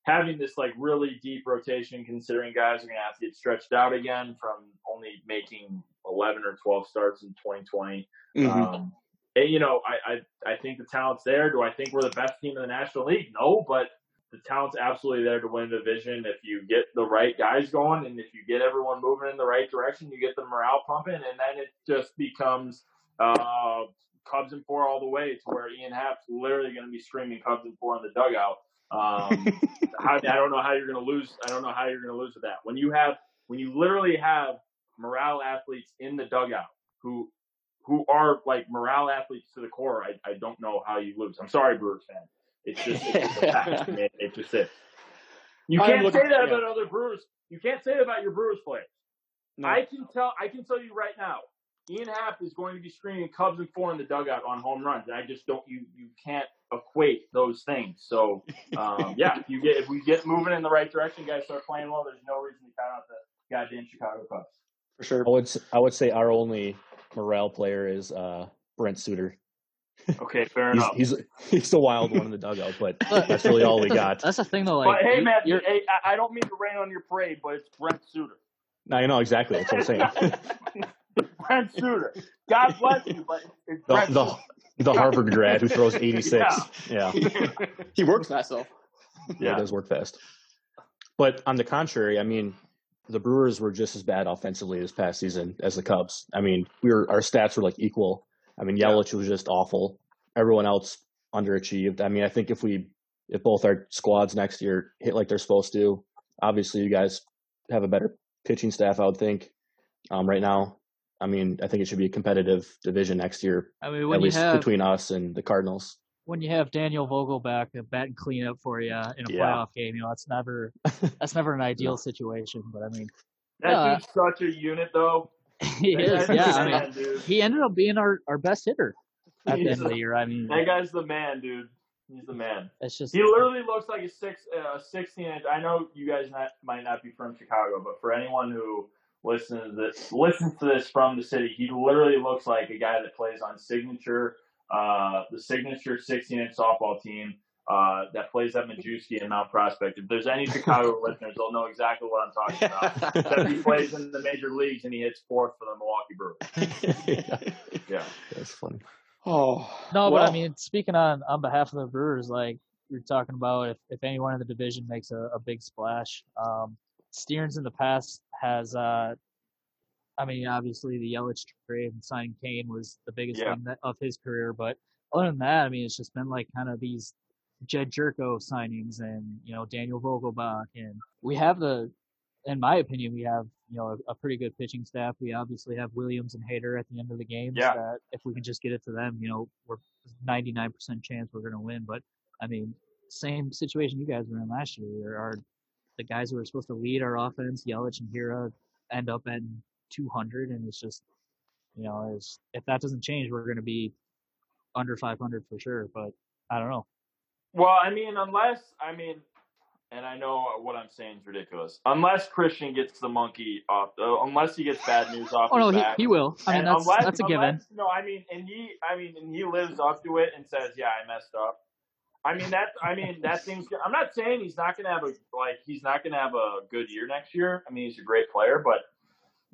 having this like really deep rotation, considering guys are going to have to get stretched out again from only making 11 or 12 starts in 2020. Mhm. Um, and, you know, I, I I think the talent's there. Do I think we're the best team in the National League? No, but the talent's absolutely there to win the division if you get the right guys going and if you get everyone moving in the right direction, you get the morale pumping, and then it just becomes uh, Cubs and four all the way to where Ian Happ's literally going to be screaming Cubs and four in the dugout. Um, how, I don't know how you're going to lose. I don't know how you're going to lose with that. When you have, when you literally have morale athletes in the dugout who, who are like morale athletes to the core, I, I don't know how you lose. I'm sorry, Brewers fan. It's just, it's just a fact. man. It just is. You can't looking- say that yeah. about other Brewers. You can't say that about your Brewers players. No. I can tell. I can tell you right now. Ian Happ is going to be screaming Cubs and four in the dugout on home runs. And I just don't. You you can't equate those things. So um, yeah, if you get if we get moving in the right direction, guys start playing well. There's no reason to count out the goddamn Chicago Cubs. for sure. I would s- I would say our only morale player is uh, Brent Suter. Okay, fair He's, enough. he's he's the wild one in the dugout, but that's really all we got. That's the thing though. Like, but hey, you- man, you're- hey, I- I don't mean to rain on your parade, but it's Brent Suter. No, you know exactly what I'm saying. Brent Suter. God bless you, but it's the, Brent the, Suter. the Harvard grad who throws 86. Yeah. Yeah, he works fast though. yeah, it does work fast. But on the contrary, I mean, the Brewers were just as bad offensively this past season as the Cubs. I mean, we were our stats were like equal. I mean, Yelich was just awful. Everyone else underachieved. I mean, I think if we if both our squads next year hit like they're supposed to, obviously you guys have a better pitching staff. I would think um, right now. I mean, I think it should be a competitive division next year, I mean, at when you least have between us and the Cardinals. when you have Daniel Vogelbach, a bat and cleanup for you in a Yeah. playoff game, you know that's never that's never an ideal situation. But I mean, That Yeah. such a unit, though. he is. Yeah, I mean, he ended up being our, our best hitter at the end of the year. I mean, That guy's the man, dude. He's the man. it's just He literally looks like a six, uh, 16 inch. I know you guys not, might not be from Chicago, but for anyone who listens to this, listens to this from the city, he literally looks like a guy that plays on signature, uh, the signature 16 inch softball team. Uh, that plays at Majewski and Mount Prospect. If there's any Chicago listeners, they'll know exactly what I'm talking about. Except he plays in the major leagues and he hits fourth for the Milwaukee Brewers. Yeah. That's funny. Oh No, but I mean, speaking on on behalf of the Brewers, like you're talking about, if if anyone in the division makes a, a big splash, um, Stearns in the past has, uh, I mean, obviously the Yelich trade and signing Cain was the biggest Yeah. thing that, of his career, but other than that, I mean, it's just been like kind of these Jedd Gyorko signings and you know Daniel Vogelbach, and we have the, in my opinion, we have you know a, a pretty good pitching staff. We obviously have Williams and Hader at the end of the game. Yeah. That if we can just get it to them, you know, we're 99% chance we're going to win. But I mean, same situation you guys were in last year. There are the guys who are supposed to lead our offense, Yelich and Hiura, end up at 200, and it's just, you know, it's, if that doesn't change, we're going to be under 500 for sure. But I don't know. Well, I mean, unless I mean, and I know what I'm saying is ridiculous. Unless Christian gets the monkey off, uh, unless he gets bad news off Oh no, he, he will. I mean, And that's unless, that's a unless, given. No, I mean, and he, I mean, and he lives up to it and says, "Yeah, I messed up." I mean that. I mean that thing's. I'm not saying he's not going to have a like. He's not going to have a good year next year. I mean, he's a great player, but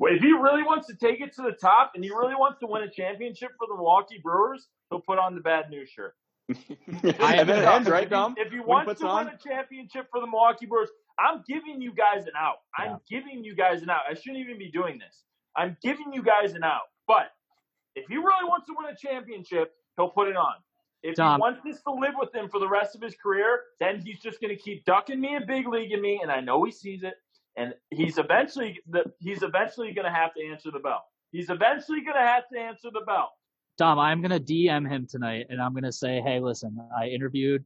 if he really wants to take it to the top and he really wants to win a championship for the Milwaukee Brewers, he'll put on the bad news shirt. I and then it ends, right, Dom? If he When he wants puts to on? win a championship for the Milwaukee Brewers, I'm giving you guys an out. I'm giving you guys an out. I shouldn't even be doing this. I'm giving you guys an out. But if he really wants to win a championship, he'll put it on. If Dom. he wants this to live with him for the rest of his career, then he's just going to keep ducking me and big leaguing me, and I know he sees it. And he's eventually the, he's eventually going to have to answer the bell. He's eventually going to have to answer the bell. Dom, I'm gonna DM him tonight, and I'm gonna say, hey, listen, I interviewed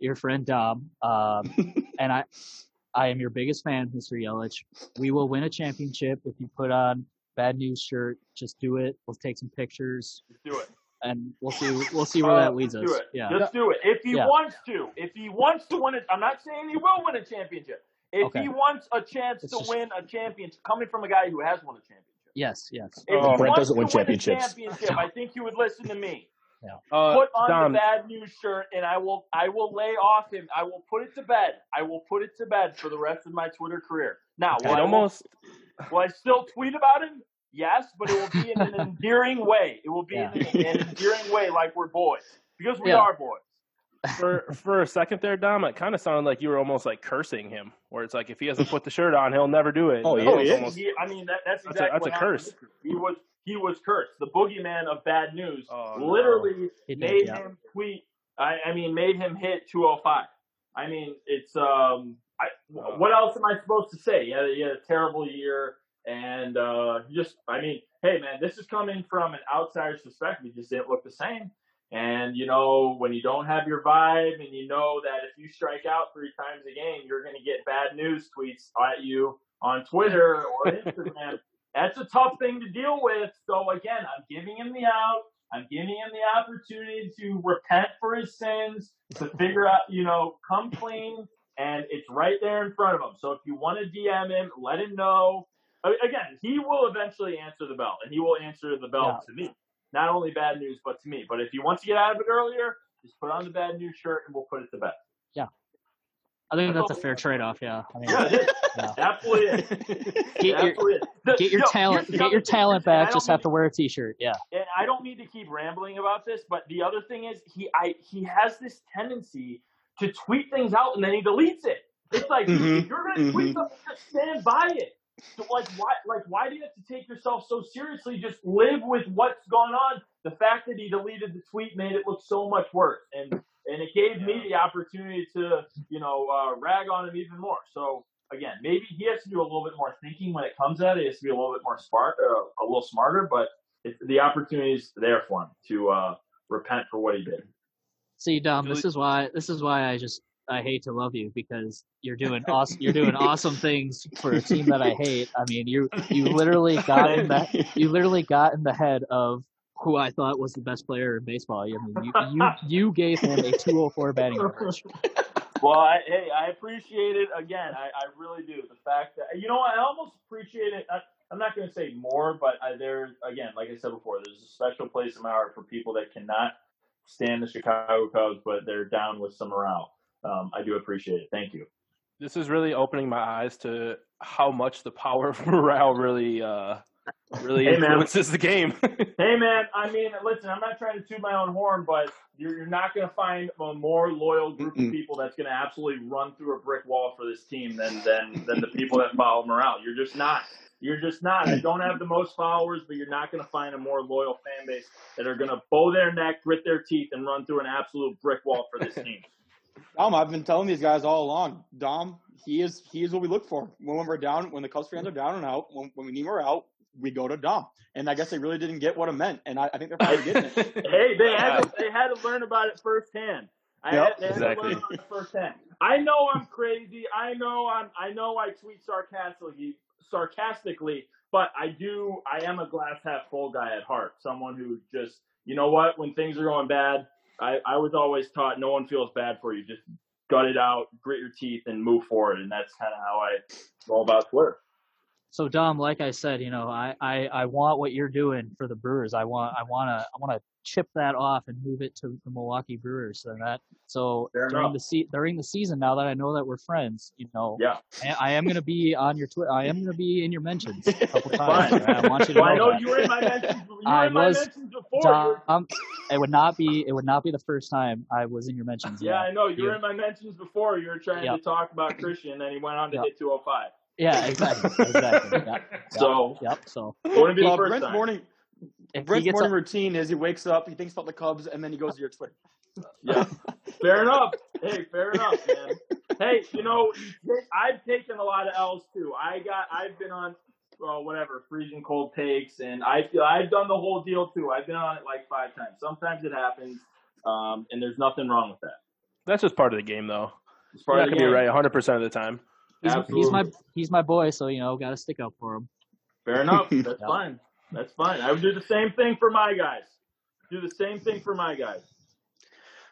your friend Dom, um, and I, I am your biggest fan, Mr. Yelich. We will win a championship if you put on bad news shirt. Just do it. We'll take some pictures, Just do it. and we'll see. We'll see where Uh, that leads us. Do it. Yeah. Just do it. If he Yeah. wants to. If he wants to win it, I'm not saying he will win a championship. If Okay. he wants a chance It's to just- win a championship, coming from a guy who has won a championship. Yes. Yes. If Oh, he Brett wants doesn't win win championships. A championship, I think you would listen to me. Uh, Put on Dom, the bad news shirt, and I will. I will lay off him. I will put it to bed. I will put it to bed for the rest of my Twitter career. Now, will I, almost will I still tweet about him? Yes, but it will be in an endearing way. It will be Yeah. in an endearing way, like we're boys, because we Yeah. are boys. For for a second there, Dom, it kind of sounded like you were almost like cursing him, where it's like if he hasn't put the shirt on, he'll never do it. Oh, yeah, was he almost- He, I mean, that, that's That's a- that's what a curse. He was he was cursed. The boogeyman of bad news Oh, literally He did, made yeah. him tweet. I, I mean, made him hit 205. I mean, it's um. I, what else am I supposed to say? He had, he had a terrible year, and uh, just I mean, hey man, this is coming from an outsider's perspective. He just didn't look the same. And you know, when you don't have your vibe, and you know that if you strike out three times a game, you're going to get bad news tweets at you on Twitter or Instagram. That's a tough thing to deal with. So again, I'm giving him the out. I'm giving him the opportunity to repent for his sins, to figure out, you know, come clean, and it's right there in front of him. So if you want to DM him, let him know. Again, he will eventually answer the bell, and he will answer the bell to me. Not only bad news, but to me. But if you want to get out of it earlier, just put on the bad news shirt, and we'll put it to bed. Yeah. I think that's a fair trade-off. Yeah. I mean, Yeah, it is. Yeah. Absolutely is. get your Absolutely is. The- get your no, talent get your thing, talent back. Just mean have to wear a t-shirt. Yeah. and I don't need to keep rambling about this, but the other thing is he I he has this tendency to tweet things out and then he deletes it. It's like dude, Mhm, if you're gonna tweet mhm. something, just stand by it. So like why like why do you have to take yourself so seriously? Just live with what's going on. The fact that he deleted the tweet made it look so much worse, and and it gave me the opportunity to you know uh, rag on him even more. So again, maybe he has to do a little bit more thinking when it comes at it. He has to be a little bit more smart, uh, a little smarter, but it, the opportunity is there for him to uh, repent for what he did. See, Dom, this is why this is why I just I hate to love you because you're doing awesome you're doing awesome things for a team that I hate. I mean, you you literally got in the you literally got in the head of who I thought was the best player in baseball. I mean, you you, you gave him a 204 batting average. Well, I, hey, I appreciate it again. I, I really do. The fact that you know, I almost appreciate it. I, I'm not going to say more, but I, there again, like I said before, there's a special place in my heart for people that cannot stand the Chicago Cubs, but they're down with some morale. Um, I do appreciate it. Thank you. This is really opening my eyes to how much the power of morale really uh, really Hey, man. influences the game. Hey man, I mean, listen, I'm not trying to toot my own horn, but you're, you're not going to find a more loyal group Mm-mm. of people that's going to absolutely run through a brick wall for this team than than than the people that follow morale. You're just not. You're just not. I don't have the most followers, but you're not going to find a more loyal fan base that are going to bow their neck, grit their teeth, and run through an absolute brick wall for this team. Dom, I've been telling these guys all along. Dom, he is he is what we look for. When we're down, when the Cubs fans are down and out, when, when we need more out, we go to Dom. And I guess they really didn't get what it meant, and I, I think they're finally getting it. hey, they had to, they had to learn about it firsthand. I Yep, had, they had exactly. to learn about it firsthand. I know I'm crazy. I know I'm. I know I tweet sarcastically, sarcastically, but I do. I am a glass half full guy at heart. Someone who just, you know what, when things are going bad, I, I was always taught no one feels bad for you. Just gut it out, grit your teeth, and move forward. And that's kind of how I go about Twitter. So Dom, like I said, you know, I, I, I want what you're doing for the Brewers. I want I want to I want to chip that off and move it to the Milwaukee Brewers. So that so Fair during enough. the se- during the season, now that I know that we're friends, you know, Yeah. I, I am gonna be on your Twitter. I am gonna be in your mentions a couple Fine. times. I want you to Well, I know know that. you were in my mentions. You were I in my was mentions before. Dom, it would not be it would not be the first time I was in your mentions. Yeah, I know. You were in my mentions before. You were trying Yep. to talk about Christian, and then he went on to Yep. hit 205. Yeah, exactly, exactly. Yep, yep, So, yep. So wouldn't be the first Brent's time. morning if he gets morning a, routine is he wakes up, he thinks about the Cubs, and then he goes to your Twitter. Yeah, fair enough. Hey, fair enough, man. Hey, you know, I've taken a lot of L's too. I got, I've been on, well, whatever, freezing cold takes, and I feel I've done the whole deal too. I've been on it like five times. Sometimes it happens, um, and there's nothing wrong with that. That's just part of the game, though. It's You're part not of the gonna be right 100 percent of the time. he's, he's my he's my boy, so you know, got to stick up for him. Fair enough. That's Yeah. fine. That's fine. I would do the same thing for my guys. Do the same thing for my guys.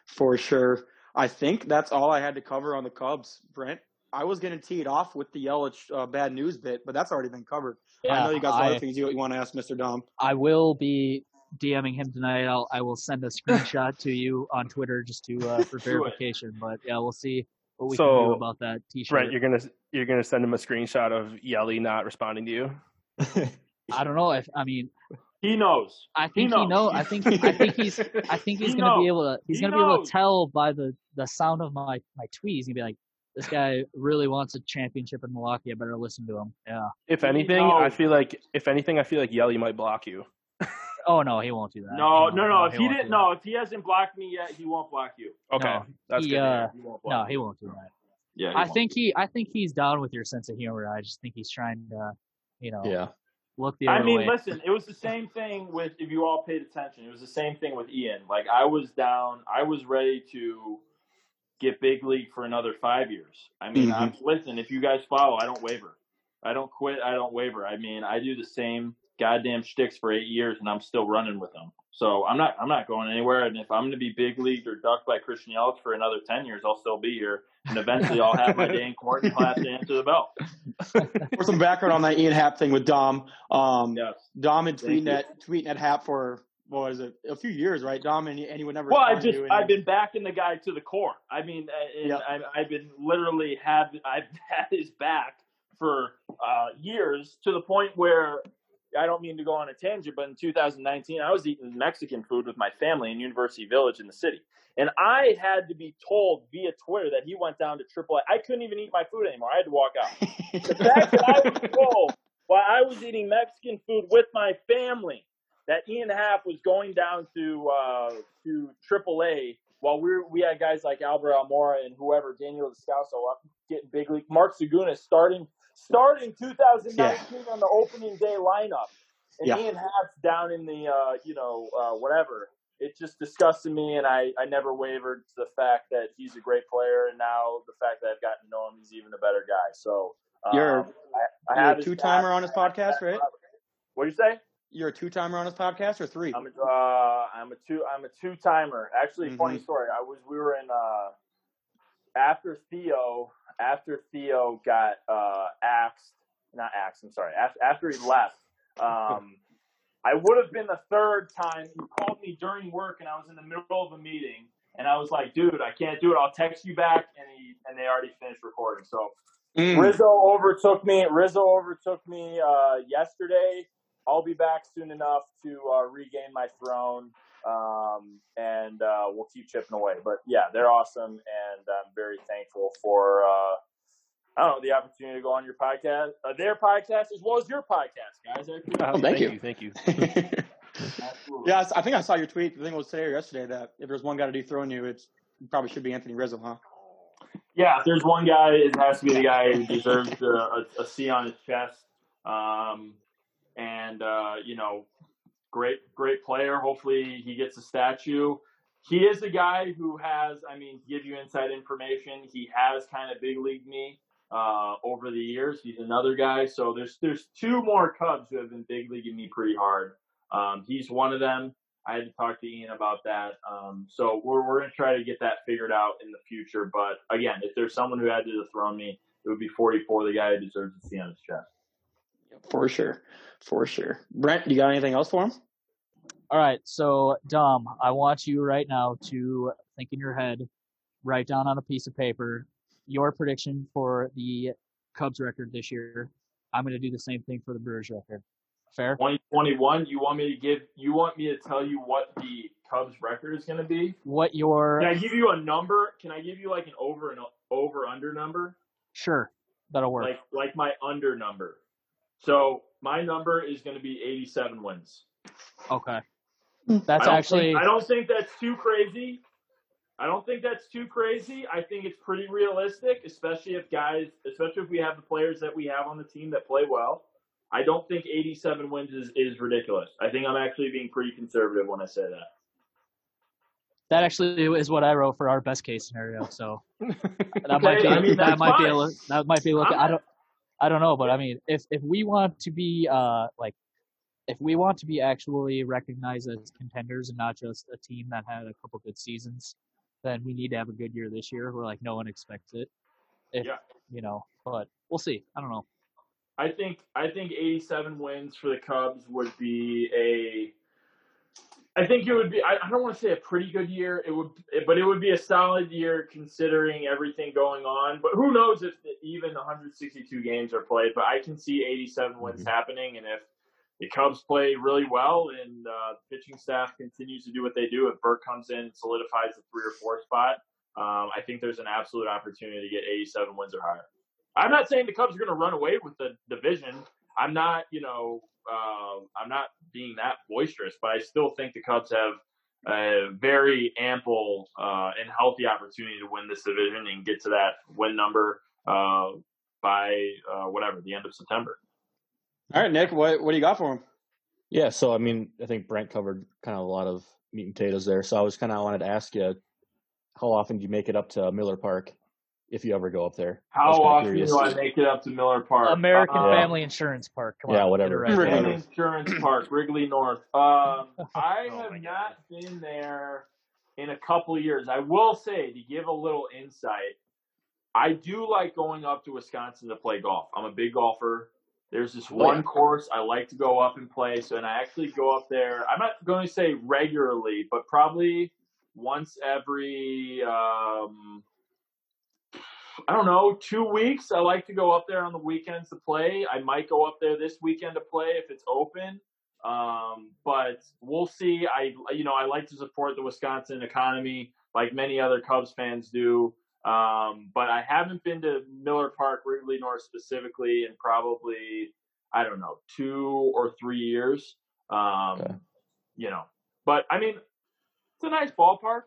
For sure. I think that's all I had to cover on the Cubs, Brent. I was going to tee it off with the Yelich uh, bad news bit, but that's already been covered. Yeah, I know you got some I- other things you, you want to ask Mr. Dom. I will be DMing him tonight. I'll I will send a screenshot to you on Twitter just to uh, for verification. But yeah, we'll see what we So, can do about that T-shirt. Brent, you're gonna you're gonna send him a screenshot of Yelly not responding to you. I don't know if I mean He knows. I think he, knows. know. I think I think he's I think he's He gonna be able to he's He gonna be able to tell by the the sound of my my tweets. He's gonna be like, this guy really wants a championship in Milwaukee. I better listen to him. Yeah. If He anything, I feel like if anything, I feel like Yelly might block you. Oh no, he won't do that. No, no, no. If he won't didn't, no, if he hasn't blocked me yet, he won't block you. Okay, No, that's he, good. uh. He won't that. block No, he won't do that. Yeah, I think he I think he's down with your sense of humor. I just think he's trying to, you know, yeah. Look the other I mean, way. listen, it was the same thing with if you all paid attention. It was the same thing with Ian. Like I was down, I was ready to get big league for another five years. I mean, Mhm. I'm, listen, if you guys follow, I don't waver. I don't quit. I don't waver. I mean, I do the same goddamn shticks for eight years, and I'm still running with them. So I'm not, I'm not going anywhere. And if I'm going to be big leagued or ducked by Christian Yelich for another ten years, I'll still be here. And eventually, I'll have my day in court and have to answer the bell. For some background on that Ian Happ thing with Dom, um, Yes. Dom had tweeting at tweeting at Happ for what was it a few years, right? Dom and and he would never. Well, I've just I've been backing the guy to the core. I mean, uh, and Yep. I've, I've been literally had I've had his back for uh, years to the point where I don't mean to go on a tangent, but in 2019 I was eating Mexican food with my family in University Village in the city, and I had to be told via Twitter that he went down to AAA. I couldn't even eat my food anymore. I had to walk out. The fact that I was told while I was eating Mexican food with my family that Ian Happ was going down to uh, to AAA while we were, we had guys like Albert Almora and whoever Daniel Descalso up getting big league. Mark Zagunis starting starting 2019 on the opening day lineup, and Yeah. Ian Happ's down in the uh, you know uh, whatever. It just disgusted me, and I, I never wavered to the fact that he's a great player, and now the fact that I've gotten to know him, he's even a better guy. So um, You're- I, I you're have a two timer on his podcast, right? What do you say? You're a two timer on his podcast or three? I'm a, uh, I'm a two I'm a two timer. Actually, Mhm. funny story. I was we were in uh, after Theo after Theo got uh, axed, not axed. I'm sorry. After, after he left, um, I would have been the third time. He called me during work, and I was in the middle of a meeting, and I was like, "Dude, I can't do it. I'll text you back." And he and they already finished recording. So Mm. Rizzo overtook me. Rizzo overtook me uh, yesterday. I'll be back soon enough to uh, regain my throne, um, and uh, we'll keep chipping away. But yeah, they're awesome, and I'm very thankful for uh, I don't know the opportunity to go on your podcast, uh, their podcast, as well as your podcast, guys. Oh, it. thank you. you. Thank you. Absolutely. yeah, I think I saw your tweet. I think it was today or yesterday that if there's one guy to dethrone you, it's it probably should be Anthony Rizzo, huh? Yeah, if there's one guy, it has to be the guy who deserves a, a, a C on his chest. Um, and uh, you know, great, great player. Hopefully, he gets a statue. He is a guy who has, I mean, give you inside information, he has kind of big league me uh, over the years. He's another guy. So there's there's two more Cubs who have been big leaguing me pretty hard. Um, he's one of them. I had to talk to Ian about that. Um, so we're we're gonna try to get that figured out in the future. But again, if there's someone who had to dethrone me, it would be 44, the guy who deserves to see on his chest. For sure, for sure. Brent, you got anything else for him? All right, so Dom, I want you right now to think in your head, write down on a piece of paper your prediction for the Cubs record this year. I'm going to do the same thing for the Brewers record. Fair? 2021. You want me to give? You want me to tell you what the Cubs record is going to be? What your Can I give you a number? Can I give you like an over and over under number? sure that'll work. Like like my under number. So my number is going to be 87 wins. okay, Hmm. that's I actually Think, I don't think that's too crazy. I don't think that's too crazy. I think it's pretty realistic, especially if guys, especially if we have the players that we have on the team that play well. I don't think 87 wins is, is ridiculous. I think I'm actually being pretty conservative when I say that. that actually is what I wrote for our best case scenario. So that might be I mean, that that's might be a, fine. that might be looking. I'm I don't I don't know, but I mean, if if we want to be uh like if we want to be actually recognized as contenders and not just a team that had a couple good seasons, then we need to have a good year this year where like no one expects it. If Yeah. you know, but we'll see. I don't know. I think I think 87 wins for the Cubs would be a. I think it would be. I, I don't want to say a pretty good year. It would, but it would be a solid year considering everything going on. But who knows if the, even 162 games are played? But I can see 87 wins Mhm. happening, and if the Cubs play really well and uh, the pitching staff continues to do what they do, if Burke comes in and solidifies the three or four spot, um, I think there's an absolute opportunity to get 87 wins or higher. I'm not saying the Cubs are going to run away with the division. I'm not, you know, uh, I'm not being that boisterous, but I still think the Cubs have a very ample uh, and healthy opportunity to win this division and get to that win number uh, by uh, whatever the end of September. All right, Nick, what what do you got for him? Yeah, so I mean, I think Brent covered kind of a lot of meat and potatoes there. So I was kind of wanted to ask you, how often do you make it up to Miller Park, if you ever go up there? How often curious. do I make it up to Miller Park? American Uh, Family Insurance Park. Come Yeah, on, whatever. Get it right. Wrigley Wrigley Insurance Park, Wrigley North. Um, I Oh have my God. not been there in a couple of years. I will say to give a little insight, I do like going up to Wisconsin to play golf. I'm a big golfer. There's this one yeah. course I like to go up and play. So, and I actually go up there. I'm not going to say regularly, but probably once every um, I don't know, two weeks. I like to go up there on the weekends to play. I might go up there this weekend to play if it's open. Um, but we'll see. I, you know, I like to support the Wisconsin economy like many other Cubs fans do. Um, but I haven't been to Miller Park, Wrigley North specifically in probably, I don't know, two or three years. Um, Okay. you know, but I mean, it's a nice ballpark.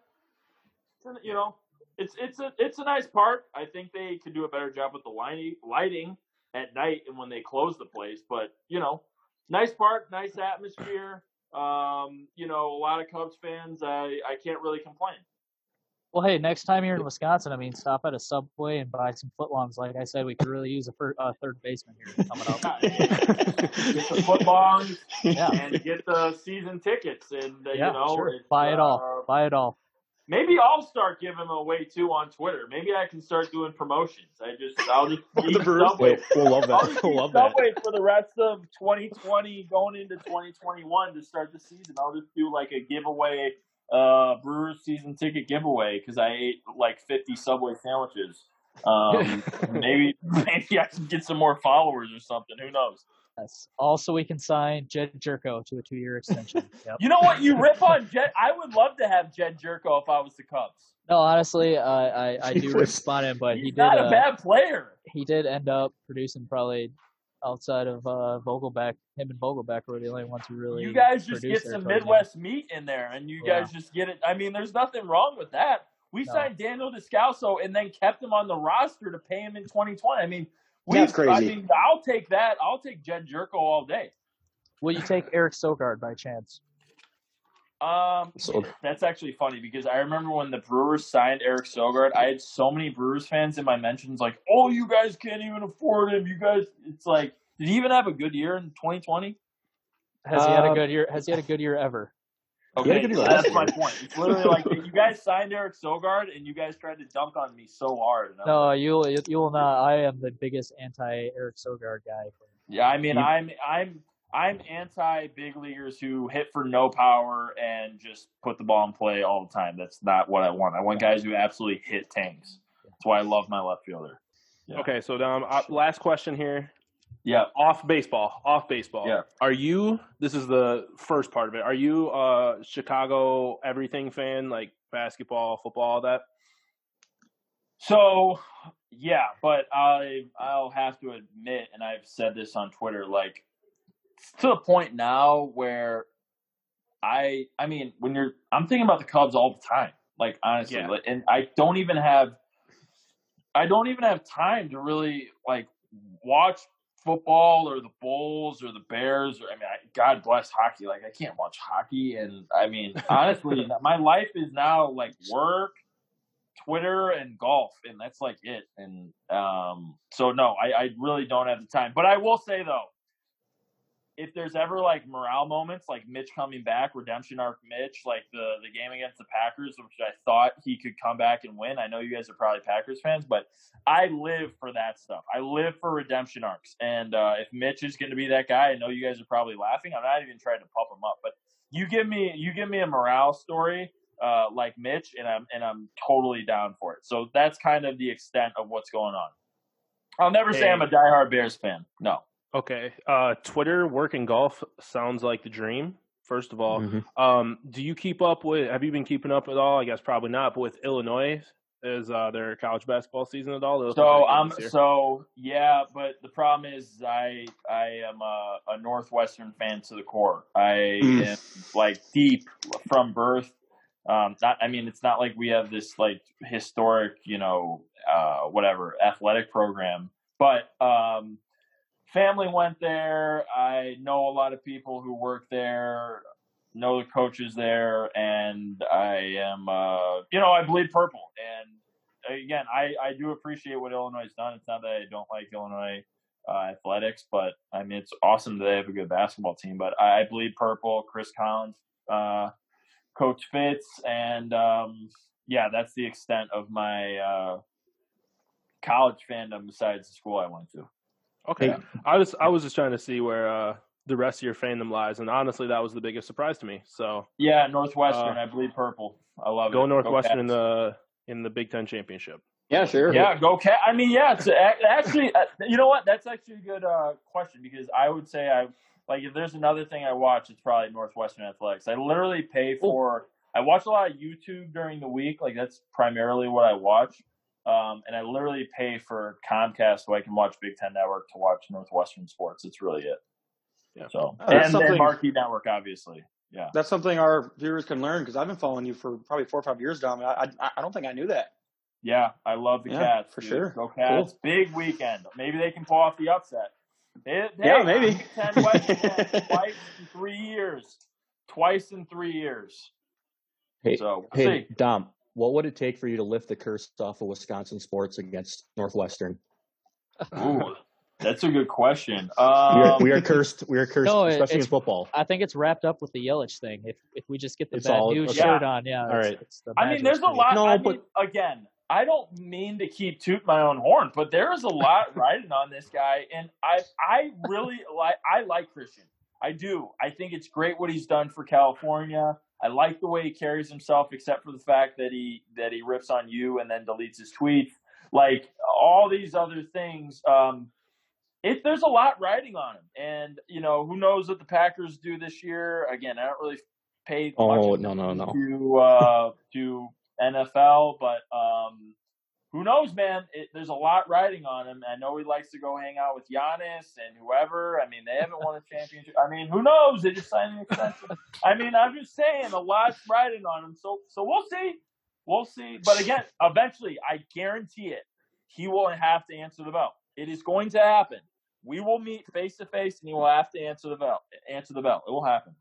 It's a, you know, it's it's a it's a nice park. I think they could do a better job with the lighting lighting at night and when they close the place. But you know, nice park, nice atmosphere. Um, you know, a lot of Cubs fans. I I can't really complain. Well, hey, next time you're in Wisconsin, I mean, stop at a Subway and buy some footlongs. Like I said, we could really use a fir- uh, third baseman here coming up. Get the footlongs Yeah. and get the season tickets, and uh, Yeah, you know, sure. Buy it all. uh, Buy it all. Maybe I'll start giving them away too on Twitter. Maybe I can start doing promotions. I just I'll just The Subway. We'll love I'll that. We'll love that. Subway for the rest of 2020, going into 2021 to start the season. I'll just do like a giveaway, uh, Brewers season ticket giveaway because I ate like 50 Subway sandwiches. Um, maybe maybe I can get some more followers or something. Who knows? Yes. Also, we can sign Jedd Gyorko to a two-year extension. Yep. You know what? You rip on Jedd. I would love to have Jedd Jerko if I was the Cubs. No, honestly, uh, I I do He rip was- spot him, but He's he did not a uh, bad player. he did end up producing probably outside of uh, Vogelbach. Him and Vogelbach were the only ones who really. You guys just get some for him. Midwest meat in there, and you Yeah. guys just get it. I mean, there's nothing wrong with that. We No. signed Daniel Descalso and then kept him on the roster to pay him in 2020. I mean, we. That's I crazy. mean, I'll take that. I'll take Jedd Gyorko all day. Will you take Eric Sogard by chance? Um, So- that's actually funny because I remember when the Brewers signed Eric Sogard, I had so many Brewers fans in my mentions like, "Oh, you guys can't even afford him. You guys." It's like, did he even have a good year in 2020? Has he had a Uh, good year? Has he had a good year ever? He had a Okay, good year that's last my point. It's literally like you guys signed Eric Sogard and you guys tried to dunk on me so hard. And I was No, like, you will. You will not. I am the biggest anti Eric Sogard guy. yeah, I mean, I'm I'm I'm anti big leaguers who hit for no power and just put the ball in play all the time. That's not what I want. I want guys who absolutely hit tanks. That's why I love my left fielder. Yeah. Okay, so Dom, uh, last question here. Yeah. Off baseball, off baseball. Yeah. Are you? This is the first part of it. Are you a Chicago everything fan, like basketball, football, all that? So yeah, but I I'll have to admit, and I've said this on Twitter, like it's to the point now where I I mean when you're I'm thinking about the Cubs all the time, like honestly, Yeah. like, and I don't even have I don't even have time to really like watch football or the Bulls or the Bears. Or, I mean, I, God bless hockey. Like I can't watch hockey, and I mean honestly, my life is now like work. Twitter and golf, and that's like it. And um, so no, I, I really don't have the time. But I will say though, if there's ever like morale moments, like Mitch coming back, redemption arc Mitch, like the the game against the Packers, which I thought he could come back and win. I know you guys are probably Packers fans, but I live for that stuff. I live for redemption arcs. And uh, if Mitch is going to be that guy, I know you guys are probably laughing. I'm not even trying to pump him up, but you give me you give me a morale story uh, like Mitch, and I'm and I'm totally down for it. So that's kind of the extent of what's going on. I'll never say I'm a diehard Bears fan. No. Okay. Uh, Twitter, work, and golf sounds like the dream. First of all, Mhm. um, do you keep up with? Have you been keeping up at all? I guess probably not. But with Illinois, is uh, their college basketball season at all? So I'm this so yeah, but the problem is I I am a, a Northwestern fan to the core. I Mm. am like deep from birth. Um, not I mean it's not like we have this like historic you know uh, whatever athletic program, but um, family went there. I know a lot of people who work there. Know the coaches there, and I am, uh, you know, I bleed purple, and again, I, I do appreciate what Illinois has done. It's not that I don't like Illinois uh, athletics, but I mean, it's awesome that they have a good basketball team. But I, bleed purple. Chris Collins, uh, Coach Fitz, and um, yeah, that's the extent of my uh, college fandom besides the school I went to. Okay. Hey. I was I was just trying to see where uh, the rest of your fandom lies, and honestly, that was the biggest surprise to me. So Yeah, Northwestern. Uh, I believe purple. I love it. go Northwestern in the in the Big Ten championship. Yeah, sure. Yeah, go cat. I mean, yeah, it's actually, uh, you know what? That's actually a good uh, question because I would say I like if there's another thing I watch, it's probably Northwestern athletics. I literally pay for. I watch a lot of YouTube during the week. Like that's primarily what I watch, um, and I literally pay for Comcast so I can watch Big Ten Network to watch Northwestern sports. It's really it. Yeah. So That's and then something- Marquee Network, obviously. Yeah. That's something our viewers can learn because I've been following you for probably four or five years, Dom. I, I, I don't think I knew that. Yeah, I love the Yeah, Cats. for dude. sure. Go Cats. Big weekend. Maybe they can pull off the upset. It, Yeah, hey, maybe. Ten West twice in three years. Twice in three years. Hey, So, we'll hey, see. Dom, what would it take for you to lift the curse off of Wisconsin sports against Northwestern? Ooh. That's a good question. we, are, Um, we are cursed. We are cursed, No, especially in football. I think it's wrapped up with the Yelich thing. If if we just get the It's bad all- news okay. shirt on, yeah. All it's- right. it's the I mean, there's a lot. No, I but- mean, again, I don't mean to keep toot my own horn, but there is a lot riding on this guy, and I I really like I like Christian. I do. I think it's great what he's done for California. I like the way he carries himself, except for the fact that he that he rips on you and then deletes his tweets. Like all these other things, um, it there's a lot riding on him, and you know who knows what the Packers do this year. Again, I don't really pay. Oh much no no no! to uh, to NFL, but um, who knows, man? It, there's a lot riding on him. I know he likes to go hang out with Giannis and whoever. I mean, they haven't won a championship. I mean, who knows? They just signed an extension. I mean, I'm just saying, a lot's riding on him. So, so we'll see. We'll see. But again, eventually, I guarantee it, he will have to answer the bell. It is going to happen. We will meet face to face, and he will have to answer the bell. Answer the bell. It will happen.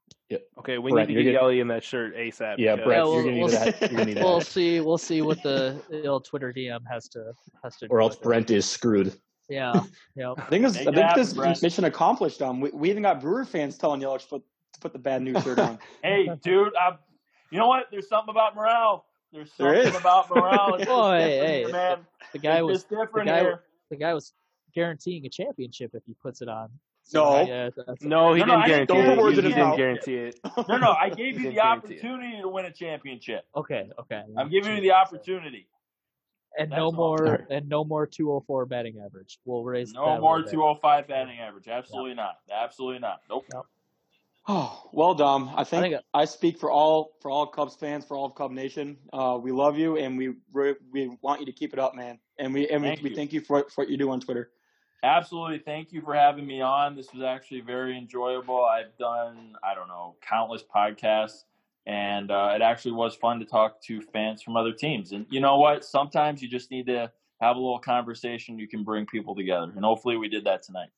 Okay, we Brett, need to get gonna- Yelly in that shirt ASAP. Yeah, because- Brett, we'll- you're gonna need we'll that. You're gonna need We'll that, see. We'll see what the, the old Twitter DM has to has to. or do else. Brent is screwed. Yeah. Yep. I think this. I think this Brett. mission accomplished. Um, we, we even got Brewer fans telling Yelich to put, to put the bad news shirt on. Hey, dude, I'm, you know what? There's something about morale. There's something is. about morale. It's, it's hey, here, man. The guy it's was different the guy- here. the guy was guaranteeing a championship if he puts it on. No. yeah, No, he No, no, didn't didn't guarantee it. words He, he didn't guarantee it. No, no, I gave you the guarantee it. opportunity to win a championship. okay. Okay. I'm giving you the opportunity. and that's no more Alright. and no more 204 batting average. We'll raise No that more 205 batting average. Absolutely not. Absolutely not. Nope. Oh, well, Dom. I think, I, think- speak for all for all Cubs fans, for all of Cub Nation. Uh, we love you, and we we want you to keep it up, man. And we and Thank we, we thank you for, for what you do on Twitter. Absolutely. Thank you for having me on. This was actually very enjoyable. I've done, I don't know, countless podcasts, and uh, it actually was fun to talk to fans from other teams. And you know what? Sometimes you just need to have a little conversation. You can bring people together, and hopefully we did that tonight.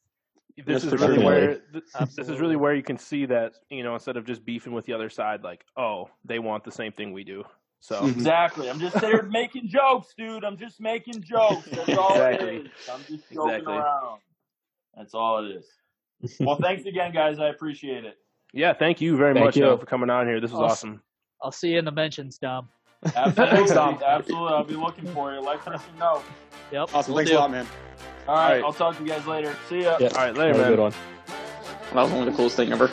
This Yes, is really sure. where th- this is really where you can see that you know instead of just beefing with the other side, like oh they want the same thing we do. So Mhm. Exactly. I'm just there making jokes, dude. I'm just making jokes. That's all Exactly. it is. I'm just joking Exactly. around. That's all it is. Well, thanks again, guys. I appreciate it. yeah, thank you very Thank much you. Dom, for coming on here. This was Awesome. awesome. I'll see you in the mentions, Dom. Absolutely. Thanks, Tom. Absolutely. I'll be looking for you. Like, let Christian know. Yep. Awesome. will Thanks do. a lot, man. All right. right. I'll talk to you guys later. See ya. Yeah, All right, later, have a man. good one. That was one of the coolest thing ever.